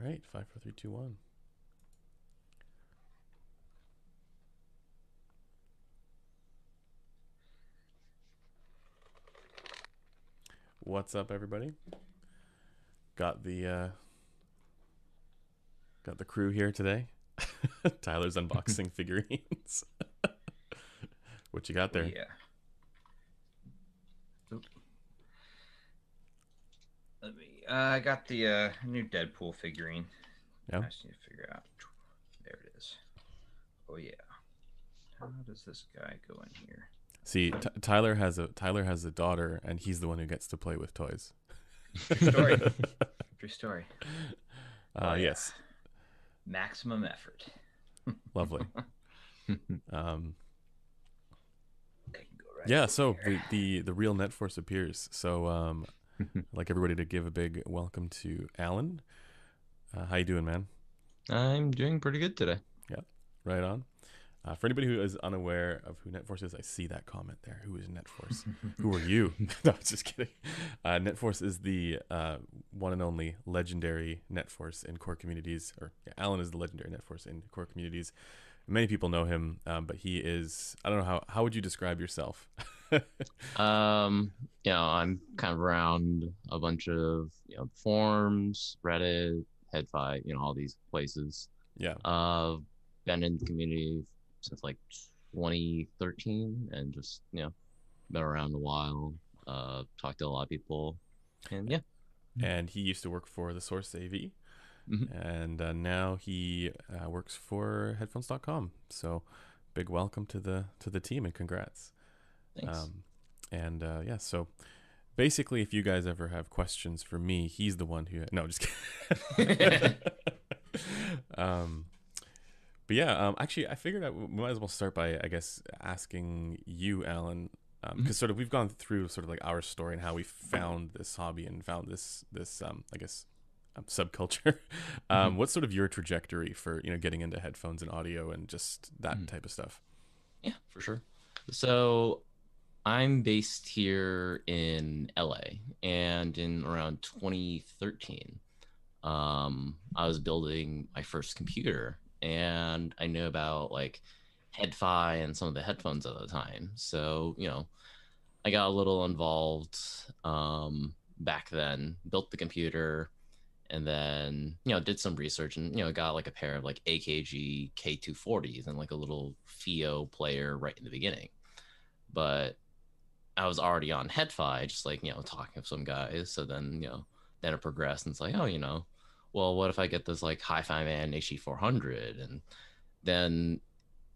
All right, five, four, three, two, one. What's up, everybody? Got the uh, got the crew here today. Tyler's unboxing figurines. what you got there? Yeah. Oop. Let me. Uh, I got the uh, new Deadpool figurine. Yeah. I just need to figure out. There it is. Oh yeah. How does this guy go in here? See, T- Tyler has a Tyler has a daughter, and he's the one who gets to play with toys. True story. True story. Uh, Oh, yeah. yes, Maximum effort. lovely. Um, right yeah, so the, the the real Net Force appears. So, um, I'd like everybody to give a big welcome to Alan. Uh, how you doing, man? I'm doing pretty good today. Yeah, right on. Uh, for anybody who is unaware of who NetForce is, I see that comment there. Who is NetForce? who are you? no, I was just kidding. Uh, NetForce is the uh, one and only legendary NetForce in core communities. Or yeah, Alan is the legendary NetForce in core communities. Many people know him, um, but he is. I don't know how. How would you describe yourself? Um, you know, I'm kind of around a bunch of you know forums, Reddit, Headfi, you know, all these places. yeah. Uh, been in the community since like 2013, and just you know, been around a while. Uh, talked to a lot of people, and yeah, and he used to work for the Source AV, Mhm. and uh, now he uh, works for Headphones.com. So, big welcome to the to the team and congrats. Thanks. Um, and uh, yeah, so basically, if you guys ever have questions for me, he's the one who. No, just kidding. um, but yeah, um, actually, I figured I, we might as well start by, I guess, asking you, Alan, because Mhm. sort of we've gone through sort of like our story and how we found this hobby and found this this um, I guess um, subculture. um, What's sort of your trajectory for you know getting into headphones and audio and just that Mhm. type of stuff? Yeah, for sure. So I'm based here in LA, and in around 2013, um, I was building my first computer, and I knew about like HeadFi and some of the headphones at the time. So you know, I got a little involved um, back then, built the computer, and then you know did some research and you know got like a pair of like AKG K240s and like a little FiiO player right in the beginning. But I was already on HeadFi, just like you know talking with some guys. So then you know then it progressed and it's like oh you know well what if I get this like Hi-Fi Man HE400 and then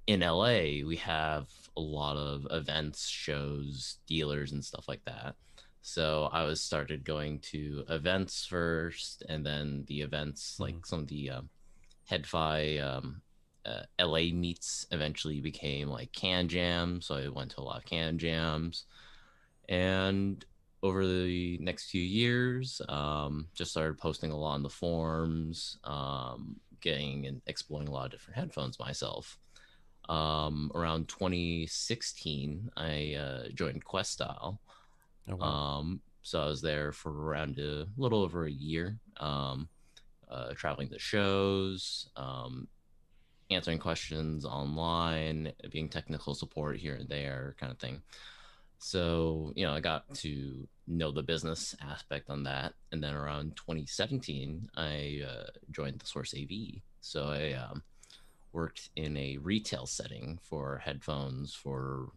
in LA we have a lot of events, shows, dealers and stuff like that. So I was started going to events first, and then the events like some of the um, HeadFi um, uh, LA meets eventually became like Can Jam. So I went to a lot of Can Jams, and over the next few years, um, just started posting a lot on the forums, um, getting and exploring a lot of different headphones myself. Um, around 2016, I uh, joined Questyle. Oh, wow. Um, so I was there for around a little over a year, um, uh, traveling to shows, um, answering questions online, being technical support here and there, kind of thing. So, you know, I got to know the business aspect on that. And then around 2017, I uh, joined the Source AV. So I um, worked in a retail setting for headphones for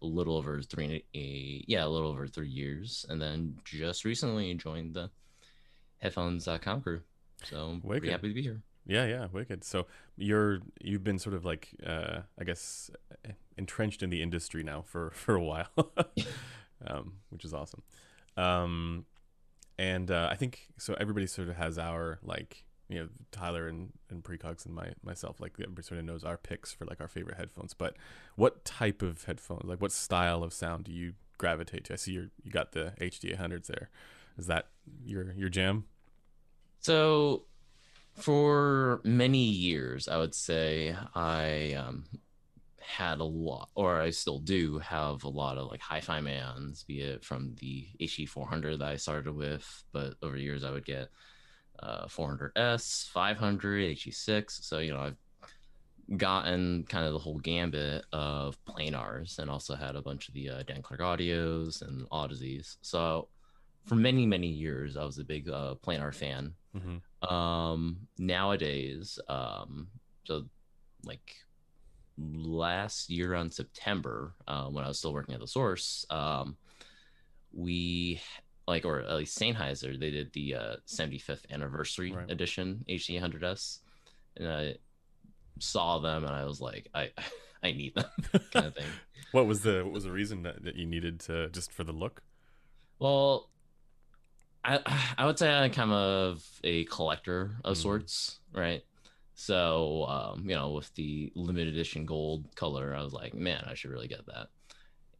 a little over three, a, yeah, a little over three years. And then just recently joined the headphones.com crew. So I'm pretty happy to be here. Yeah, yeah, wicked. So you're you've been sort of like uh, I guess entrenched in the industry now for for a while, um, which is awesome. Um, and uh, I think so. Everybody sort of has our like you know Tyler and and Precogs and my myself like everybody sort of knows our picks for like our favorite headphones. But what type of headphones? Like what style of sound do you gravitate to? I see you you got the HD 800s there. Is that your your jam? So, for many years, I would say I um, had a lot, or I still do have a lot of like hi-fi mans, be it from the HE400 that I started with, but over the years I would get uh, 400S, 500, HE6. So you know I've gotten kind of the whole gambit of planars and also had a bunch of the uh, Dan Clark audios and Audezes. So for many many years I was a big uh, planar fan. hmm Um, nowadays, um, so like last year on September, uh, when I was still working at the source, um, we like, or at least Sennheiser, they did the uh, 75th anniversary Right. edition HD 800S, and I saw them and I was like, I, I need them, kind of thing. What was the what was the reason that, that you needed to just for the look? Well, I I would say I'm kind of a collector of Mhm. sorts, right? So, um, you know, with the limited edition gold color, I was like, man, I should really get that.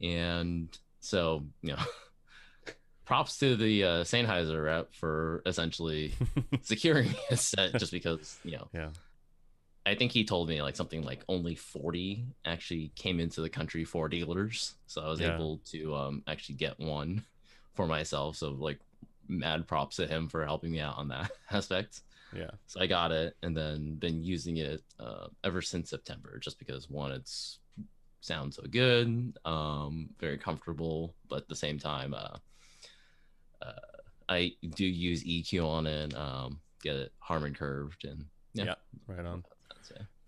And so, you know, props to the uh, Sennheiser rep for essentially securing a set just because, you know, Yeah. I think he told me like something like only 40 actually came into the country for dealers. So I was Yeah. able to um, actually get one for myself. So like mad props to him for helping me out on that aspect. Yeah. So I got it and then been using it uh, ever since September just because one, it's sounds so good, um, very comfortable, but at the same time, uh, uh, I do use EQ on it, um, get it Harman curved and yeah, Yeah. Right on.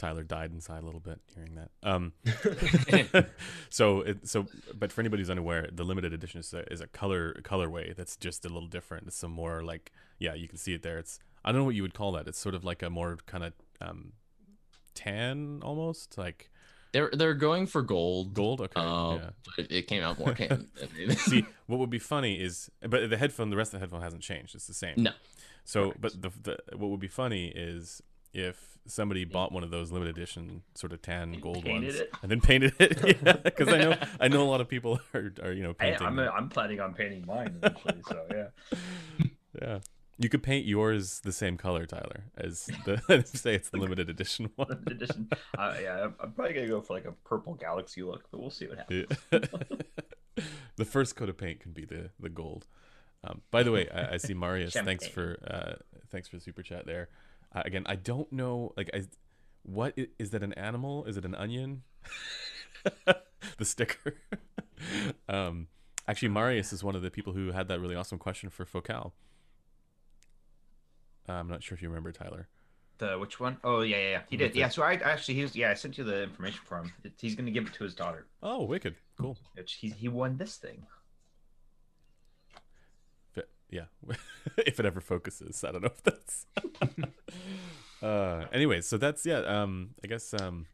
That's it. Tyler died inside a little bit hearing that. Um, so it, so but for anybody who's unaware, the limited edition is a, is a color colorway that's just a little different. It's some more like yeah, you can see it there. It's I don't know what you would call that. It's sort of like a more kind of um, tan almost like They're they're going for gold. gold. Okay, Uh, yeah. but it came out more tan. See, what would be funny is, but the headphone, the rest of the headphone hasn't changed. It's the same. No. So, Correct. but the, the what would be funny is if somebody bought one of those limited edition sort of tan And gold ones it? and then painted it, yeah, because I know I know a lot of people are, are you know Hey, painting. I'm, I'm planning on painting mine eventually, so yeah. yeah, you could paint yours the same color, Tyler, as the say it's the limited edition one. Limited edition. Uh, yeah, I'm- I'm probably gonna go for like a purple galaxy look, but we'll see what happens. Yeah. the first coat of paint can be the the gold. Um, by the way, I, I see Marius. thanks for uh, thanks for the super chat there. Uh, again, I don't know like I, what is, is that an animal? Is it an onion? the sticker. um, actually, Marius is one of the people who had that really awesome question for Focal. Uh, I'm not sure if you remember Tyler. The which one? Oh yeah, yeah, yeah. He did. the- Yeah. So I actually he was yeah. I sent you the information for him. It, he's gonna give it to his daughter. Oh, wicked, cool. Which he he won this thing. If it- yeah, if it ever focuses, I don't know if that's. uh, anyways, so that's yeah. Um, I guess um,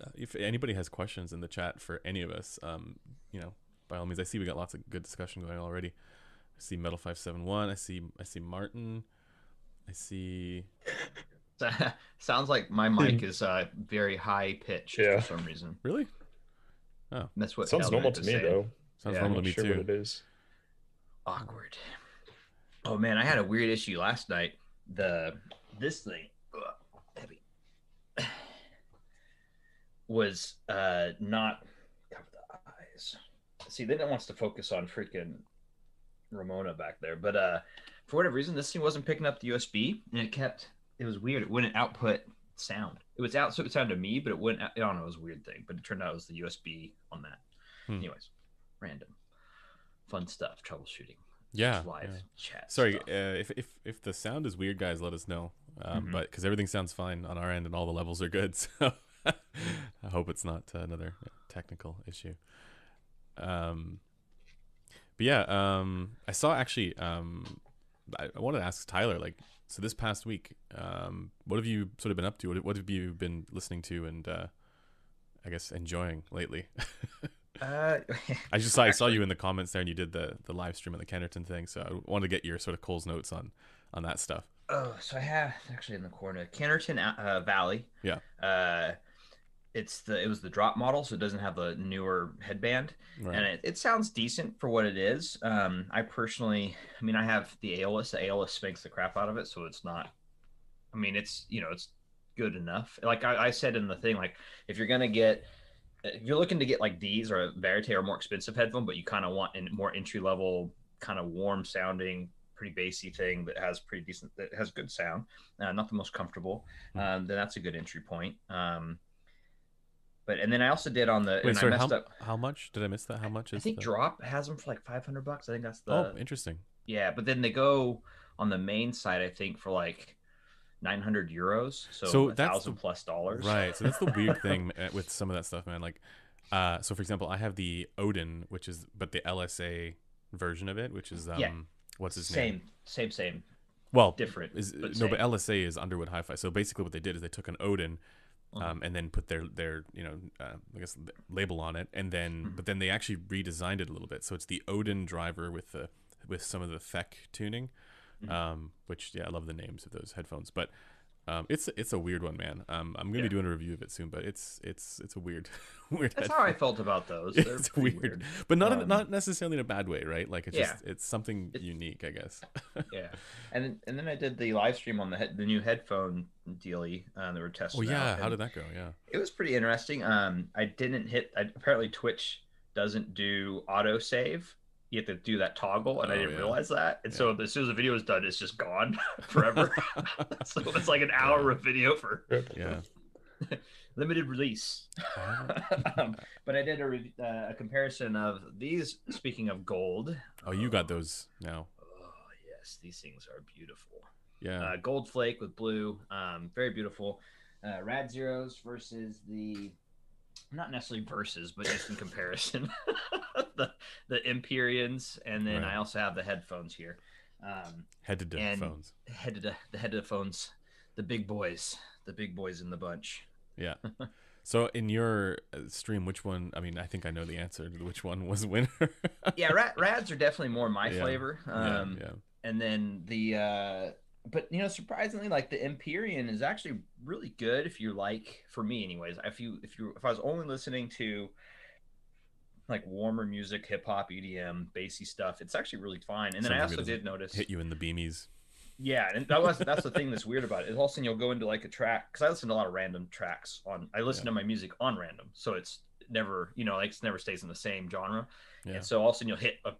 uh, if anybody has questions in the chat for any of us, um, you know, by all means, I see we got lots of good discussion going already. I see Metal Five Seven One. I see I see Martin. I see. Sounds like my mic is uh, very high pitched Yeah. for some reason. Really Oh, That's what Sounds Calvin normal was to me saying. though. sounds Yeah, I'm normal to me sure too. what it is. Awkward. Oh man, I had a weird issue last night. The this thing ugh, heavy was uh not cover the eyes. See, then it wants to focus on freaking Ramona back there, but uh for whatever reason, this thing wasn't picking up the USB, and it kept. It was weird. It wouldn't output sound. It was out, so it sounded to me, but it wouldn't. I don't know. It was a weird thing, but it turned out it was the USB on that. Hmm. Anyways, random, fun stuff, troubleshooting Yeah. live yeah. chat. Sorry, uh, if if if the sound is weird, guys, let us know. Um, Mhm. But because everything sounds fine on our end and all the levels are good, so I hope it's not uh, another technical issue. Um, but yeah, um, I saw actually. Um, I, I wanted to ask Tyler, like, so this past week, um, what have you sort of been up to? What, what have you been listening to and uh, I guess enjoying lately? Uh, I just saw I saw you in the comments there, and you did the the live stream of the Kennerton thing. So I wanted to get your sort of Cole's notes on on that stuff. oh, so I have actually in the corner, Kennerton uh, Valley. Yeah. Uh, it's the it was the drop model, so it doesn't have the newer headband, Right. and it, it sounds decent for what it is. Um, I personally, I mean, I have the Aeolus. The Aeolus spanks the crap out of it, so it's not. I mean, it's you know, it's good enough. Like I, I said in the thing, like if you're gonna get if you're looking to get like these or a Verite or more expensive headphone, but you kind of want a more entry level, kind of warm sounding pretty bassy thing that has pretty decent that has good sound, uh, not the most comfortable, Hmm. um, then that's a good entry point. Um, but and then I also did on the Wait, and sorry. I messed How, up. how much did I miss that? How much is I think the... Drop has them for like 500 bucks. I think that's the Oh, interesting. yeah. But then they go on the main side, I think, for like 900 euros, so, So a that's thousand the- plus dollars. Right. So that's the weird thing with some of that stuff, man. Like, uh, so for example, I have the Odin, which is but the LSA version of it, which is um, Yeah. what's his Same, name? same, same, same Well, different. is but no, but. LSA is Underwood Hi-Fi. So basically, what they did is they took an Odin, Mhm. um, and then put their their you know uh, I guess label on it, and then Mhm. but then they actually redesigned it a little bit. So it's the Odin driver with the with some of the FEC tuning, Mhm. um, which yeah, I love the names of those headphones, but. Um, it's it's a weird one, man. Um, I'm gonna Yeah. be doing a review of it soon, but it's it's it's a weird weird. That's headphone. how I felt about those. They're It's pretty weird. but not in, Um, not necessarily in a bad way, right? Like it's Yeah. just it's something It- unique, I guess. yeah and then, and then i did the live stream on the the new headphone dealie uh, that were testing Oh yeah, how did that go? Yeah. it was pretty interesting um i didn't hit I, apparently twitch doesn't do auto save you have to do that toggle and i Oh, didn't yeah. realize that. And so as soon as the video is done it's just gone forever. So it's like an hour of video for yeah. limited release. Um, but i did a, re- uh, a comparison of these speaking of gold. Oh, you got those now. oh yes these things are beautiful. Yeah. uh, gold flake with blue um, very beautiful. Uh, rad zeros versus the not necessarily versus but just in comparison the the empyreans and then Right. i also have the headphones here um, Head to and- phones. head to the, the headphones the big boys the big boys in the bunch Yeah. So in your uh, stream, which one? I mean, I think I know the answer to which one was winner. yeah rad, rads are definitely more my Yeah. flavor yeah, um, yeah. and then the uh but you know surprisingly like the empyrean is actually really good if you like for me anyways if you if you if i was only listening to like warmer music hip hop edm bassy stuff it's actually really fine and then i also did notice Hit you in the beamies. yeah and that was that's the thing that's weird about it is all of a sudden you'll go into like a track because i listen to a lot of random tracks on i listen Yeah. to my music on random so it's never you know like it never stays in the same genre Yeah. and so all of a sudden you'll hit a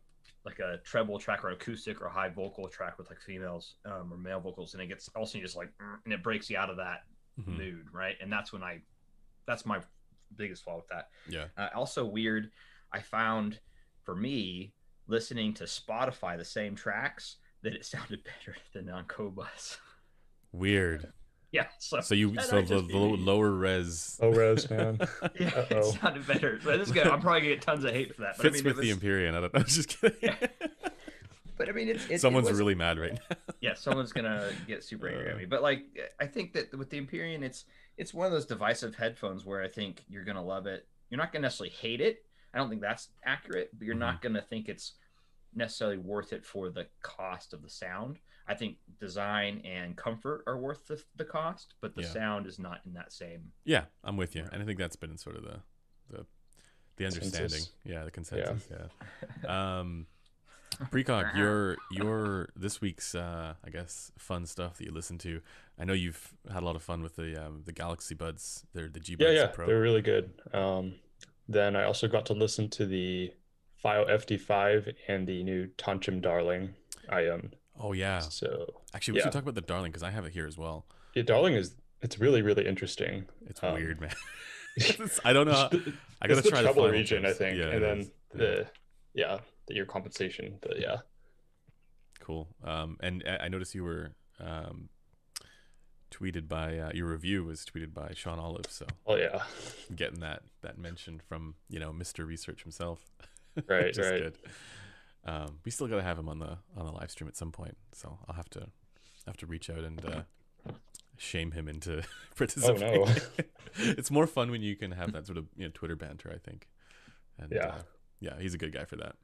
like a treble track or acoustic or high vocal track with like females um, or male vocals, and it gets all of a sudden you're just like, and it breaks you out of that Mhm. mood, right? And that's when I, that's my biggest flaw with that. Yeah. Uh, also weird, I found for me listening to Spotify the same tracks that it sounded better than on Qobuz. Weird. Yeah, so, So you so the, the lower res Oh, Rose, man. yeah, it Uh-oh. sounded better. But this is good. I'm probably gonna get tons of hate for that. But fits I mean, it with the was- Empyrean. I don't know. Just kidding. But I mean, it's, it, it Someone's was- really mad right now. yeah, someone's gonna get super angry at me. But like, I think that with the Empyrean, it's it's one of those divisive headphones where I think you're gonna love it. You're not gonna necessarily hate it. I don't think that's accurate, but you're Mm-hmm. not gonna think it's necessarily worth it for the cost of the sound. I think design and comfort are worth the, the cost, but the Yeah. sound is not in that same. Yeah, I'm with you, and I think that's been sort of the the the understanding. Consensus. Yeah, the consensus. Yeah. Um, Precog, your your this week's uh, I guess fun stuff that you listen to. I know you've had a lot of fun with the um, the Galaxy Buds. They're the G Yeah, Buds yeah, Pro. they're really good. Um, then I also got to listen to the FiiO FD5 and the new Tanchjim Darling Ion. Oh yeah. So Actually, we yeah. should talk about the Darling because I have it here as well. yeah, Darling is it's really really interesting. It's Um, weird, man. It's- I don't know. how- the- I gotta it's try the final region, I think, Yeah, and then is. The yeah, the your compensation. But yeah, Cool. Um, and I noticed you were um, tweeted by uh, your review was tweeted by Sean Olive. So oh yeah, getting that that mention from you know Mr. Research himself. Right, right. good. Um, we still gotta have him on the on the live stream at some point, so I'll have to have to reach out and uh, shame him into participating. Oh, no. it's more fun when you can have that sort of you know Twitter banter. I think. And, Yeah. uh, yeah, he's a good guy for that.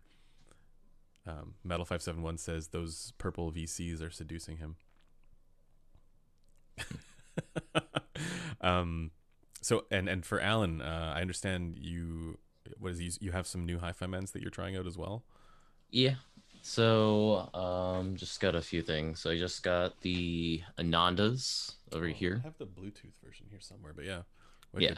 Um, Metal five seven one says those purple VCs are seducing him. um, so and and for Alan, uh, I understand you. What is he, you have some new hi-fi mens that you're trying out as well? Yeah. So um, just got a few things. So I just got the Anandas over Oh, here. I have the Bluetooth version here somewhere, but yeah. Yeah.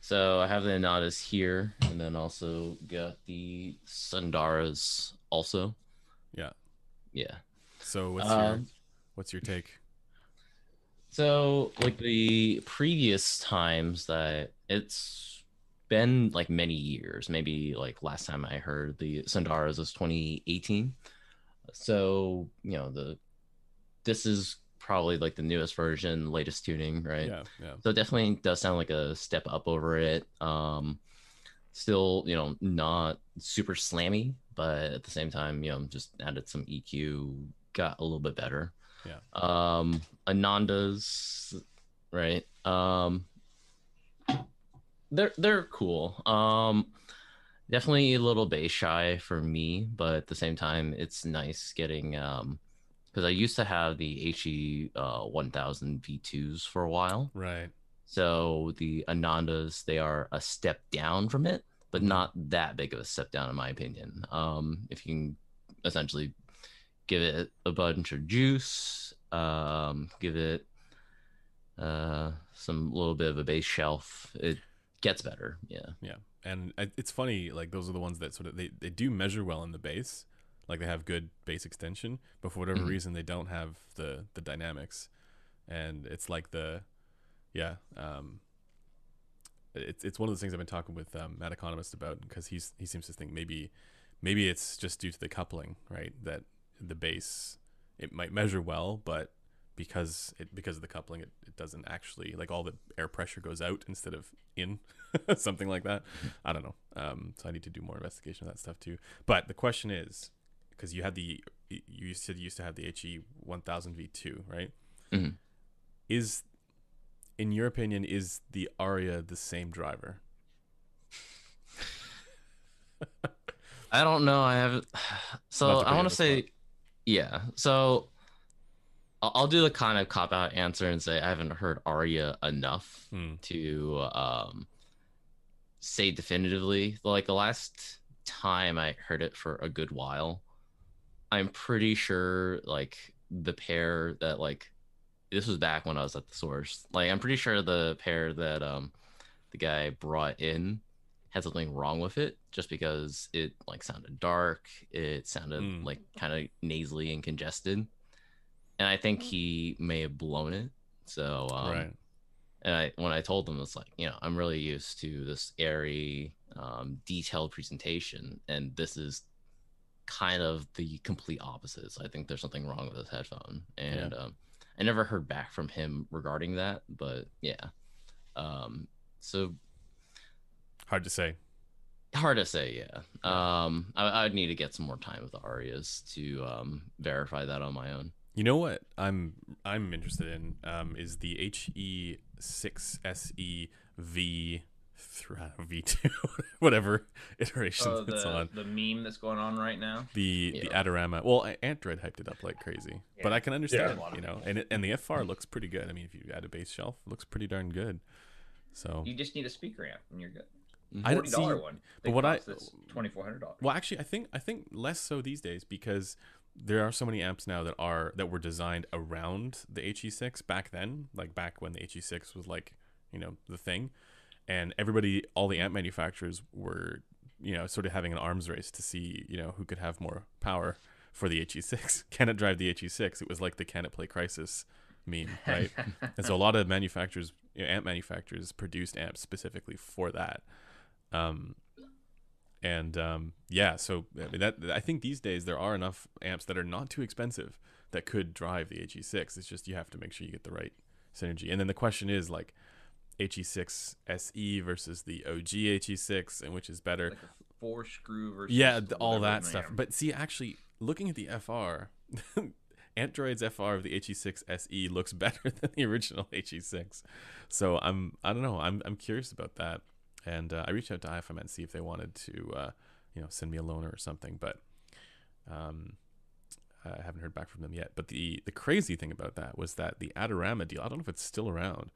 So I have the Anandas here, and then also got the Sundaras also. Yeah. Yeah. So what's your Um, what's your take? So, like the previous times that it's been like many years, maybe like last time I heard the Sundaras was 2018. So, you know, the this is probably like the newest version, latest tuning, right? Yeah, yeah. So it definitely does sound like a step up over it. Um still, you know, not super slammy, but at the same time, you know, just added some EQ, got a little bit better. Yeah. Um Anandas, right? Um they're they're cool. Um definitely a little bass shy for me, but at the same time it's nice getting um because I used to have the HE uh, 1000 V2s for a while. Right. So the Anandas, they are a step down from it, but not that big of a step down, in my opinion. Um, if you can essentially give it a bunch of juice, um, give it uh, some little bit of a base shelf, it gets better. Yeah. Yeah, and it's funny. Like those are the ones that sort of they, they do measure well in the bass, like they have good bass extension, but for whatever Mhm. reason they don't have the the dynamics, and it's like the, yeah, um, it's it's one of those things I've been talking with um, Matt Economist about because he's he seems to think maybe maybe it's just due to the coupling, right? That the bass it might measure well, but because it because of the coupling, it, it doesn't actually like all the air pressure goes out instead of in, something like that. I don't know. Um, so I need to do more investigation of that stuff too. But the question is, because you had the you said you used to have the HE 1000 V2, right? Mhm. Is in your opinion is the Arya the same driver? I don't know. I have so I put you on want to say, yeah. So I'll, I'll do the kind of cop out answer and say I haven't heard Arya enough Hmm. to um say definitively. Like the last time I heard it for a good while, I'm pretty sure like the pair that like this was back when I was at the source. Like I'm pretty sure the pair that um the guy brought in had something wrong with it just because it like sounded dark it sounded Mm. like kind of nasally and congested and i think he may have blown it. So um, right. and i when i told him it's like you know i'm really used to this airy um, detailed presentation. And this is kind of the complete opposite. So i think there's something wrong with this headphone. And um, i never heard back from him regarding that but yeah. Um, so Hard to say. hard to say yeah. Um I, i'd need to get some more time with the Aryas to um verify that on my own You know what I'm I'm interested in um, is the HE6SE V V2 whatever iteration Oh, it's the, on. the meme that's going on right now. The the Adorama. Well, Android hyped it up like crazy, but I can understand, Yeah. you know, and it, and the FR looks pretty good. I mean, if you add a bass shelf, it looks pretty darn good. So You just need a speaker amp and you're good. I don't Forty dollar see- one. but what I- twenty four hundred dollars. Well, actually, I think I think less so these days because there are so many amps now that are that were designed around the HE6 back then, like back when the HE6 was like you know the thing, and everybody, all the amp manufacturers were you know sort of having an arms race to see you know who could have more power for the HE6. Can it drive the HE6? It was like the can it play Crysis meme, right? and so a lot of manufacturers, you know, amp manufacturers, produced amps specifically for that. Um, and um, yeah, so I mean, that I think these days there are enough amps that are not too expensive that could drive the HE6. It's just you have to make sure you get the right synergy. And then the question is like HE6 SE versus the OG HE6, and which is better? like four screw versus yeah, all that stuff. RAM. But see, actually, looking at the FR, Android's FR of the HE6 SE looks better than the original HE6. So I'm I don't know. I'm I'm curious about that. And uh, I reached out to IFM and see if they wanted to uh, you know send me a loaner or something, but um, I haven't heard back from them yet. But the the crazy thing about that was that the Adorama deal. I don't know if it's still around.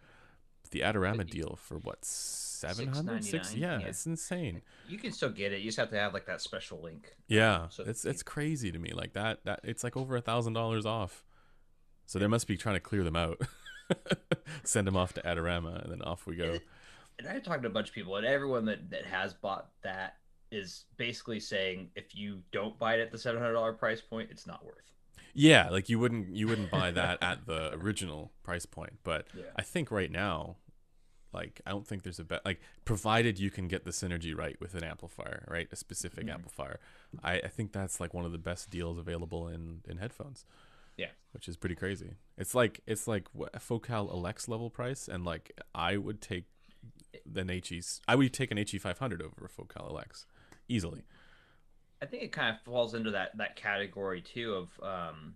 The Adorama deal for what 700 six $6.99, yeah, yeah. it's insane you can still get it. You just have to have like that special link. yeah, So it's it's crazy to me. Like that that it's like over a thousand dollars off. So they must be trying to clear them out. Send them off to Adorama, and then off we go. And I talked to a bunch of people, and everyone that that has bought that is basically saying if you don't buy it at the seven hundred dollar price point, it's not worth. Yeah, like you wouldn't you wouldn't buy that at the original price point, but Yeah. I think right now, like I don't think there's a bet like provided you can get the synergy right with an amplifier, right, a specific Mhm. amplifier. I, I think that's like one of the best deals available in in headphones. Yeah. which is pretty crazy. It's like it's like what, a Focal Elex level price, and like I would take an HE's. I would take an HE 500 over a Focal Elex easily. I think it kind of falls into that that category too of um,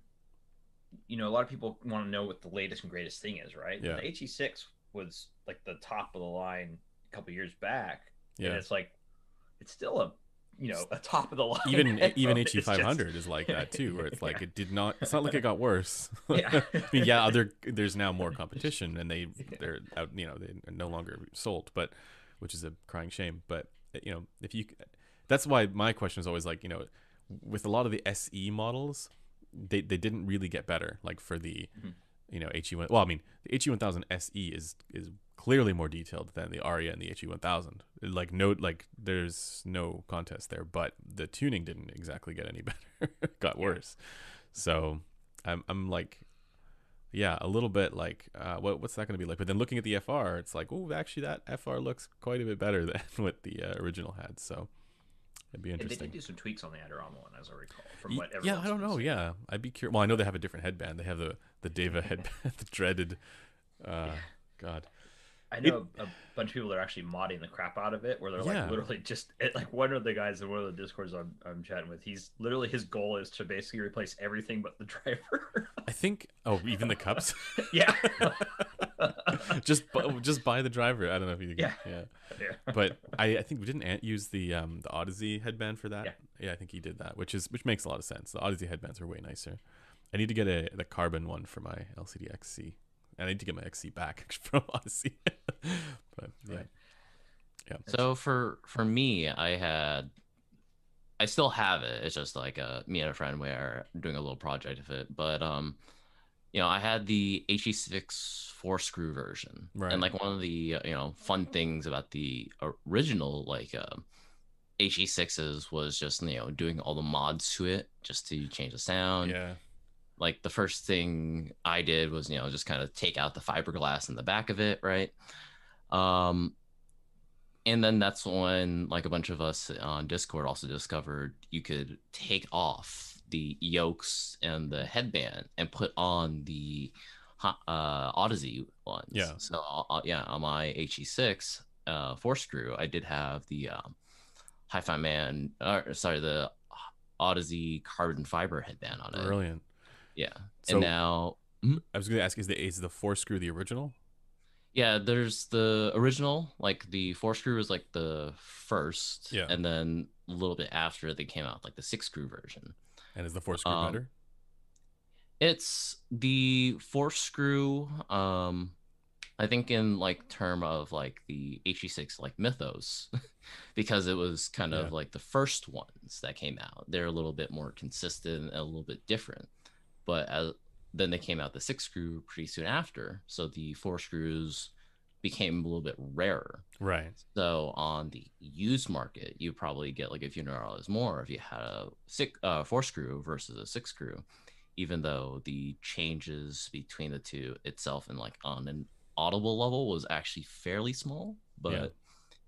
you know, a lot of people want to know what the latest and greatest thing is, right? Yeah. The HE6 was like the top of the line a couple years back, Yeah. and it's like it's still a you know a top of the line. even even. HE just- 500 is like that too, where it's like Yeah. it did not. It's not like it got worse. Yeah. I mean, yeah, other there's now more competition, and they they're out. You know, they're no longer sold, but which is a crying shame. But you know, if you, that's why my question is always like, you know, with a lot of the SE models, they they didn't really get better. Like for the, Mhm. you know, HE1. Well, I mean, the HE1000 SE is is clearly more detailed than the Arya and the HE1000. Like no, like there's no contest there. But the tuning didn't exactly get any better. It got Yeah. worse. So I'm I'm like, yeah, a little bit like, uh, what what's that going to be like? But then looking at the FR, it's like, oh, actually that FR looks quite a bit better than what the uh, original had. So it'd be And They interesting. did do some tweaks on the Adorama one, as I recall, from what yeah, I don't know. saying. Yeah, I'd be curious. Well, I know they have a different headband. They have the the Deva headband, the dreaded. Uh, God. I know a bunch of people that are actually modding the crap out of it, where they're Yeah. like literally just it, like one of the guys in one of the discords I'm, I'm chatting with. He's literally his goal is to basically replace everything but the driver. I think. Oh, even the cups. yeah, just just buy the driver. I don't know if you. Yeah. Yeah. yeah. But I, I think we didn't Ant use the um the Audeze headband for that. Yeah. Yeah. I think he did that, which is which makes a lot of sense. The Audeze headbands are way nicer. I need to get a the carbon one for my LCD XC. And I need to get my XC back from Audeze. but yeah. Right. So for for me, I had, I still have it. It's just like uh, me and a friend were doing a little project of it. But um, you know, I had the HE6 four screw version, Right. and like one of the uh, you know fun things about the original like uh, HE6s was just you know doing all the mods to it just to change the sound. Yeah. Like the first thing I did was, you know, just kind of take out the fiberglass in the back of it, right? Um, and then that's when like a bunch of us on Discord also discovered you could take off the yokes and the headband and put on the uh, Audeze ones. Yeah. So uh, yeah, on my HE6 uh, four screw, I did have the um, Hi-Fi Man, or sorry, the Audeze carbon fiber headband on it. Brilliant. Yeah. So and now, I was going to ask is the is the four screw the original? yeah, there's the original, like the four screw was like the first. Yeah. And then a little bit after they came out, like the six screw version. And is the four screw Um, better? It's the four screw, um, I think in like term of like the HE6 like mythos, because it was kind of Yeah. like the first ones that came out. They're a little bit more consistent and a little bit different. But as, then they came out the six screw pretty soon after. So the four screws became a little bit rarer. Right. So on the used market, you probably get like a few hundred dollars more if you had a six, uh, four screw versus a six screw, even though the changes between the two itself and like on an audible level was actually fairly small. But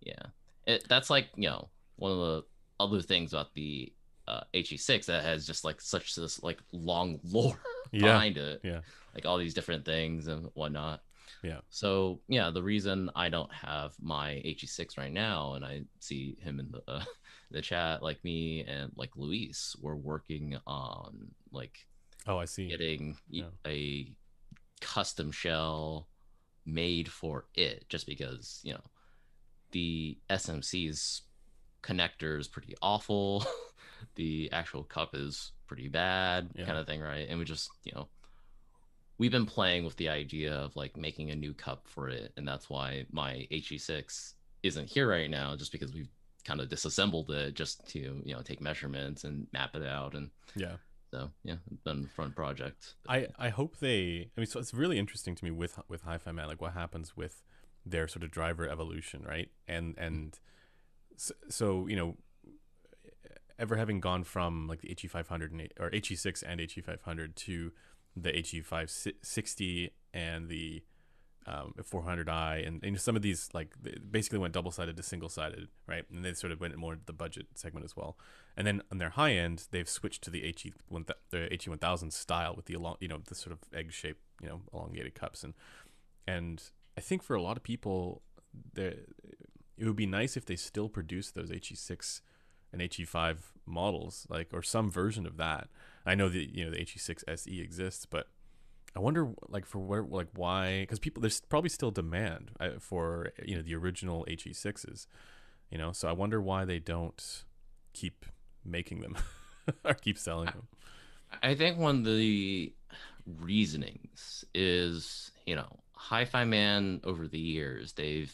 yeah, It, that's like you know one of the other things about the uh, HE6 that has just like such this like long lore Yeah. behind it. Yeah. Like all these different things and whatnot. Yeah. So yeah, the reason I don't have my HE6 right now, and I see him in the uh, the chat, like me and like Luis, we're working on like Oh, I see. getting Yeah. a custom shell made for it, just because you know the SMC's connector is pretty awful. the actual cup is pretty bad, Yeah. kind of thing, right? And we just you know we've been playing with the idea of like making a new cup for it, and that's why my HE6 isn't here right now, just because we've kind of disassembled it just to you know take measurements and map it out and Yeah. so yeah, it's been a fun project. I, I hope they. I mean, so it's really interesting to me with with Hi-Fi Man, like what happens with their sort of driver evolution, right? And and mm. so, so you know, ever having gone from like the HE500 and, or HE6 and HE500 to the HE560 and the um, 400i and, and some of these like basically went double sided to single sided, right? And they sort of went more into the budget segment as well. And then on their high end, they've switched to the HE the HE 1000 style with the long, you know, the sort of egg shaped, you know, elongated cups and and I think for a lot of people, it would be nice if they still produce those HE6 and HE5 models, like or some version of that. I know that you know the HE6 SE exists, but I wonder like for where like why because people there's probably still demand uh, for you know the original HE6s, you know. So I wonder why they don't keep making them or keep selling them. I think one of the reasonings is you know Hi-Fi-Man over the years they've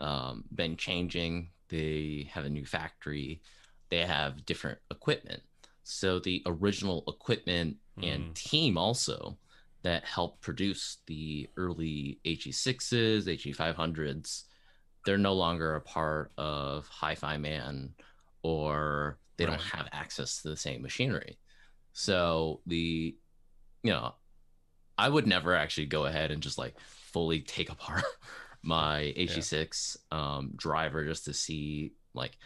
um, been changing. They have a new factory. They have different equipment. So the original equipment and mm. team also that helped produce the early HE6s, HE500s, they're no longer a part of Hi-Fi-Man or they right. don't have access to the same machinery. So the, you know, I would never actually go ahead and just like fully take apart my HE6 yeah. um, driver just to see like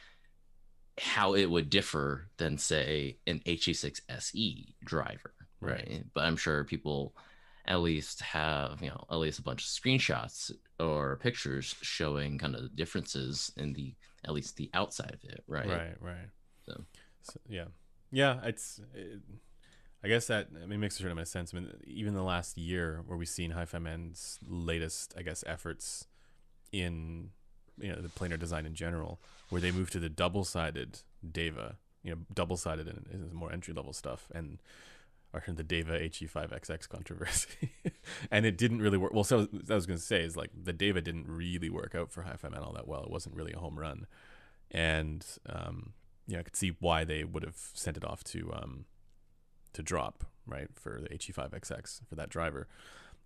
how it would differ than say an HE6 SE driver, right? right? But I'm sure people at least have you know at least a bunch of screenshots or pictures showing kind of the differences in the at least the outside of it, right? Right, right. So, so yeah, yeah. It's it, I guess that I mean makes a certain amount of sense. I mean, even the last year where we've seen Hi-Fi-Man's latest, I guess, efforts in you know the planar design in general, where they moved to the double-sided Deva, you know, double-sided and more entry-level stuff, and or the Deva HE5XX controversy, and it didn't really work. Well, so I was going to say is like the Deva didn't really work out for Hi-Fi-Man all that well. It wasn't really a home run, and um, yeah, I could see why they would have sent it off to um, to drop right for the HE5XX for that driver.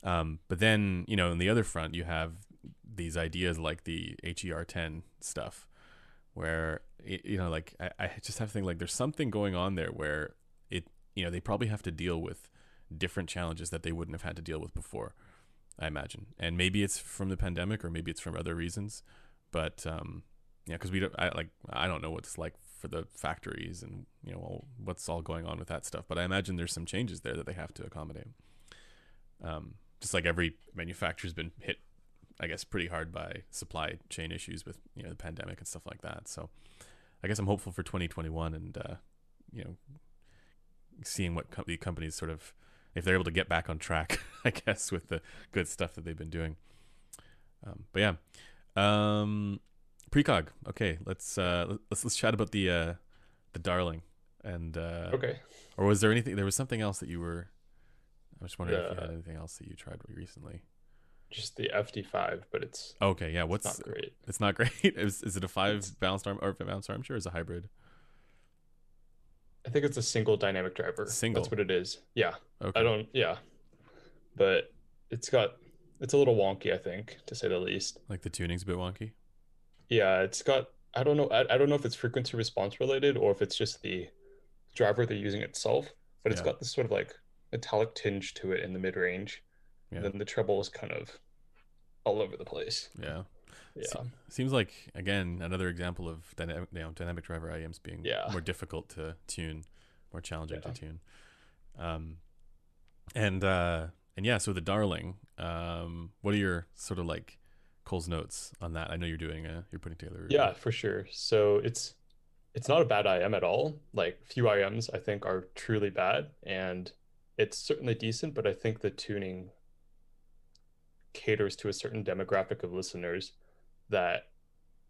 Um, but then you know, on the other front, you have these ideas like the HER10 stuff, where you know, like I, I just have to think like there's something going on there where it, you know, they probably have to deal with different challenges that they wouldn't have had to deal with before. I imagine, and maybe it's from the pandemic, or maybe it's from other reasons. But um, yeah, because we don't, I like, I don't know what it's like for the factories and you know what's all going on with that stuff. But I imagine there's some changes there that they have to accommodate. Um, just like every manufacturer's been hit, I guess, pretty hard by supply chain issues with you know the pandemic and stuff like that. So I guess I'm hopeful for 2021 and uh, you know seeing what the companies sort of if they're able to get back on track, I guess, with the good stuff that they've been doing. Um, but yeah, um, precog. Okay, let's uh, let's let's chat about the uh, the darling and uh, okay. Or was there anything? There was something else that you were I was wondering if you had anything else that you tried recently. Just the FD5, but it's okay. Yeah, what's it's not great? It's not great. is, is it a five it's, balanced arm or balanced armature? Or is it a hybrid? I think it's a single dynamic driver. Single. That's what it is. Yeah. Okay. I don't. Yeah. But it's got. It's a little wonky, I think, to say the least. Like the tuning's a bit wonky. Yeah, it's got. I don't know. I, I don't know if it's frequency response related or if it's just the driver they're using itself. But it's yeah. got this sort of like metallic tinge to it in the mid range. Yeah. And then the treble is kind of all over the place. Yeah. Yeah. Se- seems like again another example of dynamic, you know, dynamic driver IEMs being yeah. more difficult to tune, more challenging yeah. to tune. Um, and uh, and yeah, so the Darling. Um, what are your sort of like Cole's notes on that? I know you're doing a, you're putting together. Yeah, for sure. So it's it's not a bad IM at all. Like few IMs I think are truly bad, and it's certainly decent, but I think the tuning caters to a certain demographic of listeners that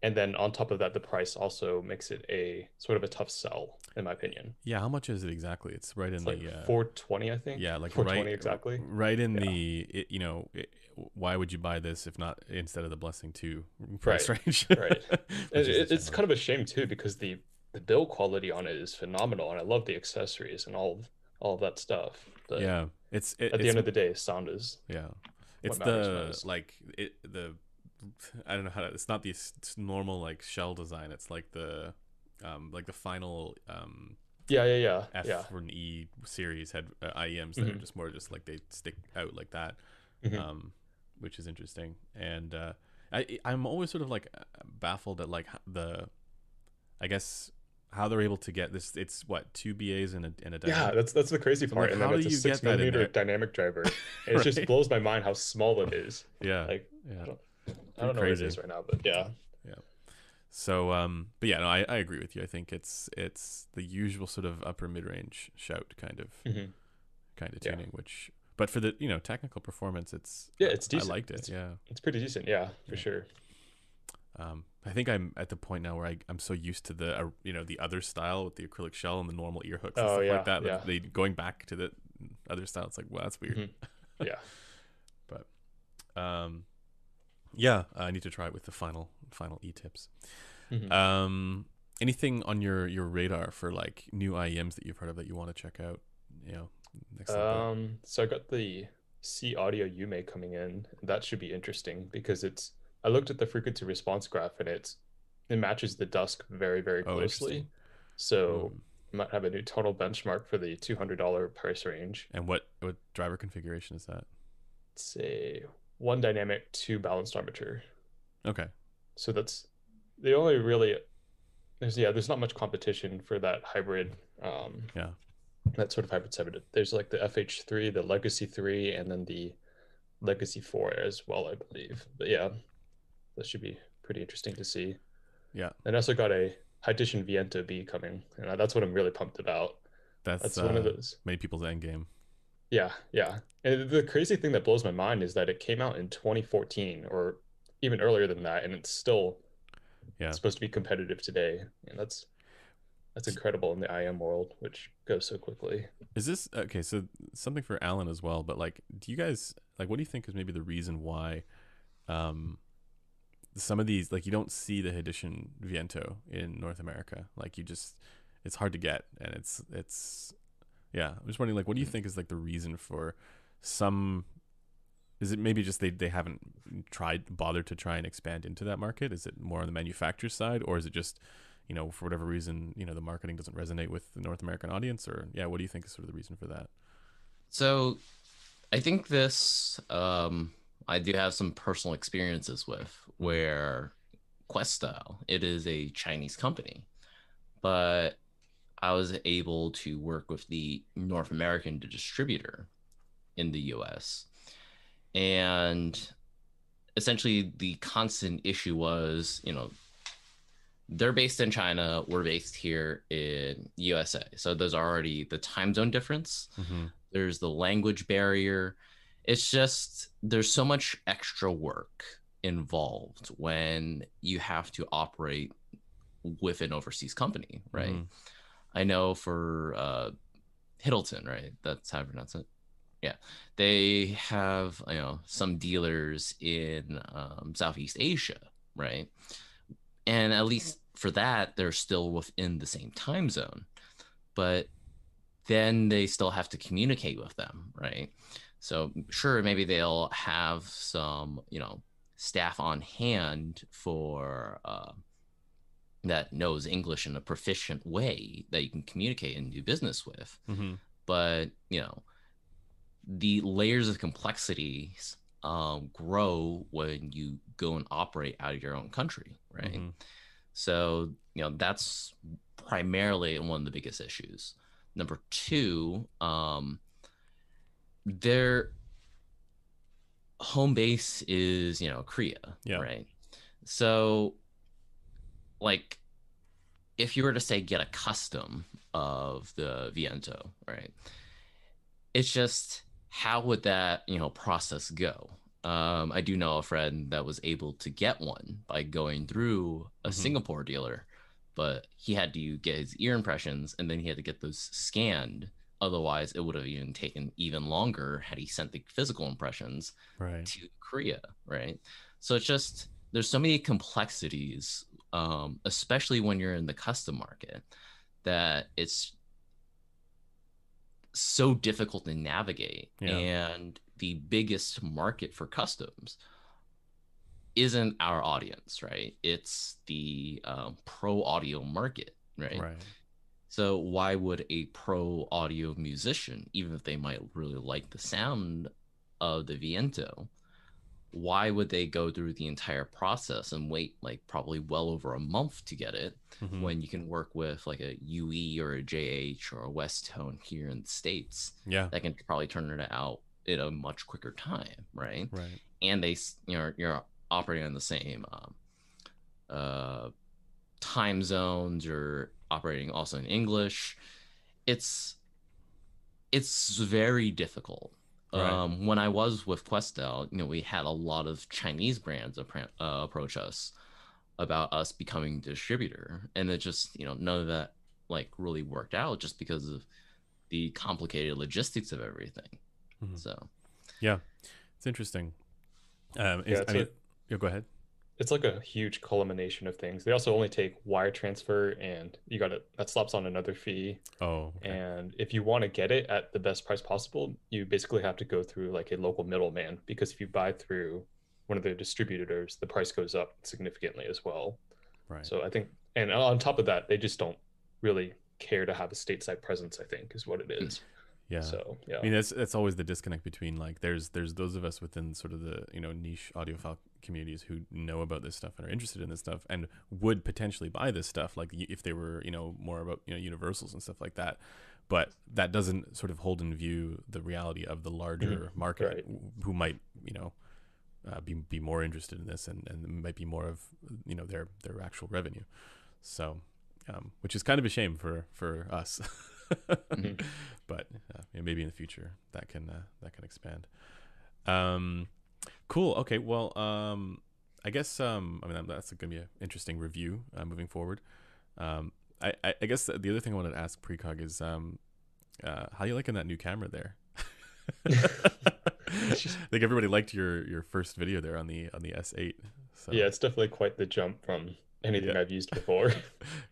and then on top of that the price also makes it a sort of a tough sell in my opinion yeah how much is it exactly it's right in it's the like uh, 420 i think yeah like 420 right, exactly right in yeah. the it, you know it, why would you buy this if not instead of the blessing 2 price right. range right it, it's kind of a shame too because the the build quality on it is phenomenal and i love the accessories and all of, all of that stuff but yeah, it's it, at the end of the day, sound is yeah. It's the like it the I don't know how to. It's not the normal like shell design. It's like the um, like the final um, Yeah, yeah, yeah, F yeah. and E series had uh, IEMs that are Mhm. just more just like they stick out like that, Mhm. um, which is interesting. And uh, I I'm always sort of like uh, baffled at like the, I guess how they're able to get this. It's what two BAs and a and a Yeah, that's that's the crazy part. like, and how then do it's a you get six that in millimeter dynamic driver. And It just blows my mind how small it is. yeah Like yeah. I don't, I Pretty don't know what crazy. it is right now, but yeah. Yeah. So, um, but yeah, no, I, I agree with you. I think it's it's the usual sort of upper mid range shout kind of hmm kind of Yeah. tuning, which, but for the you know technical performance, it's Yeah, it's decent. I liked it. It's- yeah. It's pretty decent, yeah, for Yeah. sure. Um, I think I'm at the point now where I, I'm so used to the uh, you know the other style with the acrylic shell and the normal ear hooks and Oh, stuff yeah, like that. yeah. They going back to the other style. It's like wow, that's weird. Mhm. Yeah. But um, yeah, I need to try it with the final final e tips. Mhm. Um, anything on your your radar for like new IEMs that you've heard of that you want to check out? You know, next? Um, so I got the See Audio Yume coming in. That should be interesting because it's. I looked at the frequency response graph and it's it matches the dusk very very Oh, closely. interesting. So Mm. I might have a new total benchmark for the two hundred dollar price range. And what what driver configuration is that? Let's a one dynamic, two balanced armature. Okay. So that's the only really. There's yeah, there's not much competition for that hybrid. Um, Yeah. that sort of hybrid seven. There's like the FH3, the Legacy 3, and then the Legacy 4 as well, I believe. But yeah, that should be pretty interesting to see. Yeah. And I also got a Hidition Viento B coming, and that's what I'm really pumped about. That's, That's uh, one of those. many people's end game. Yeah, yeah. And the crazy thing that blows my mind is that it came out in 2014 or even earlier than that, and it's still Yeah. supposed to be competitive today. And that's that's incredible in the IM world, which goes so quickly. Is this okay? So something for Alan as well, but like, do you guys like what do you think is maybe the reason why, um, some of these like you don't see the Hidition Viento in North America? Like you just, it's hard to get, and it's it's, yeah. I'm just wondering like, what do you think is like the reason for some? Is it maybe just they they haven't tried bothered to try and expand into that market? Is it more on the manufacturer side, or is it just you know, for whatever reason, you know, the marketing doesn't resonate with the North American audience, or yeah, what do you think is sort of the reason for that? So I think this um I do have some personal experiences with where Questyle, it is a Chinese company, but I was able to work with the North American distributor in the US. And essentially the constant issue was, you know, they're based in China, we're based here in USA. So there's already the time zone difference Mm-hmm. there's the language barrier it's just there's so much extra work involved when you have to operate with an overseas company right Mhm. I know for uh hiddleton right? That's how I pronounce it. Yeah. They have you know some dealers in um, southeast asia right? And at least for that they're still within the same time zone. But then they still have to communicate with them, right? So sure, maybe they'll have some, you know, staff on hand for uh, that knows English in a proficient way that you can communicate and do business with. Mm-hmm. But you know, the layers of complexities um, grow when you go and operate out of your own country, right? Mhm. So, you know, that's primarily one of the biggest issues. Number two, um, their home base is, you know, Korea, Yeah. right? So, like, if you were to say get a custom of the Viento, right? It's just how would that, you know, process go? Um, I do know a friend that was able to get one by going through a Mhm. Singapore dealer, but he had to get his ear impressions and then he had to get those scanned. Otherwise, it would have even taken even longer had he sent the physical impressions Right. to Korea, right? So it's just there's so many complexities, um, especially when you're in the custom market, that it's so difficult to navigate. Yeah. And the biggest market for customs isn't our audience, right? It's the um, pro audio market right? Right. So why would a pro audio musician, even if they might really like the sound of the Viento, why would they go through the entire process and wait like probably well over a month to get it Mhm. when you can work with like a UE or a JH or a Westone here in the States Yeah. that can probably turn it out in a much quicker time, right? Right. and they you know, you're operating on the same um, uh, time zones. You're operating also in English. It's it's very difficult. Right. Um, when I was with Questyle, you know, we had a lot of Chinese brands appro- uh, approach us about us becoming distributor, and it just you know none of that like really worked out just because of the complicated logistics of everything. Mhm. So yeah, It's interesting. Um, is, Yeah, I it's mean, a- yeah, go ahead. It's like a huge culmination of things. They also only take wire transfer, and you got it. That slaps on another fee. Oh, okay. And if you want to get it at the best price possible, you basically have to go through like a local middleman because if you buy through one of their distributors, the price goes up significantly as well. right. So I think, and on top of that, they just don't really care to have a stateside presence. I think is what it is. Hmm. Yeah. So yeah, I mean, that's that's always the disconnect between like there's there's those of us within sort of the you know niche audiophile communities who know about this stuff and are interested in this stuff and would potentially buy this stuff like if they were you know more about you know universals and stuff like that. But that doesn't sort of hold in view the reality of the larger market right. who might you know uh, be be more interested in this and and might be more of you know their their actual revenue. So, um, which is kind of a shame for for us. Mhm. But uh, know, maybe in the future that can uh, that can expand. Um, cool. Okay. Well, um, I guess um, I mean that's going to be an interesting review uh, moving forward. Um, I, I I guess the other thing I wanted to ask Precog is um, uh, how are you liking that new camera there? I think everybody liked your your first video there on the on the S8. So yeah, it's definitely quite the jump from anything Yeah. I've used before.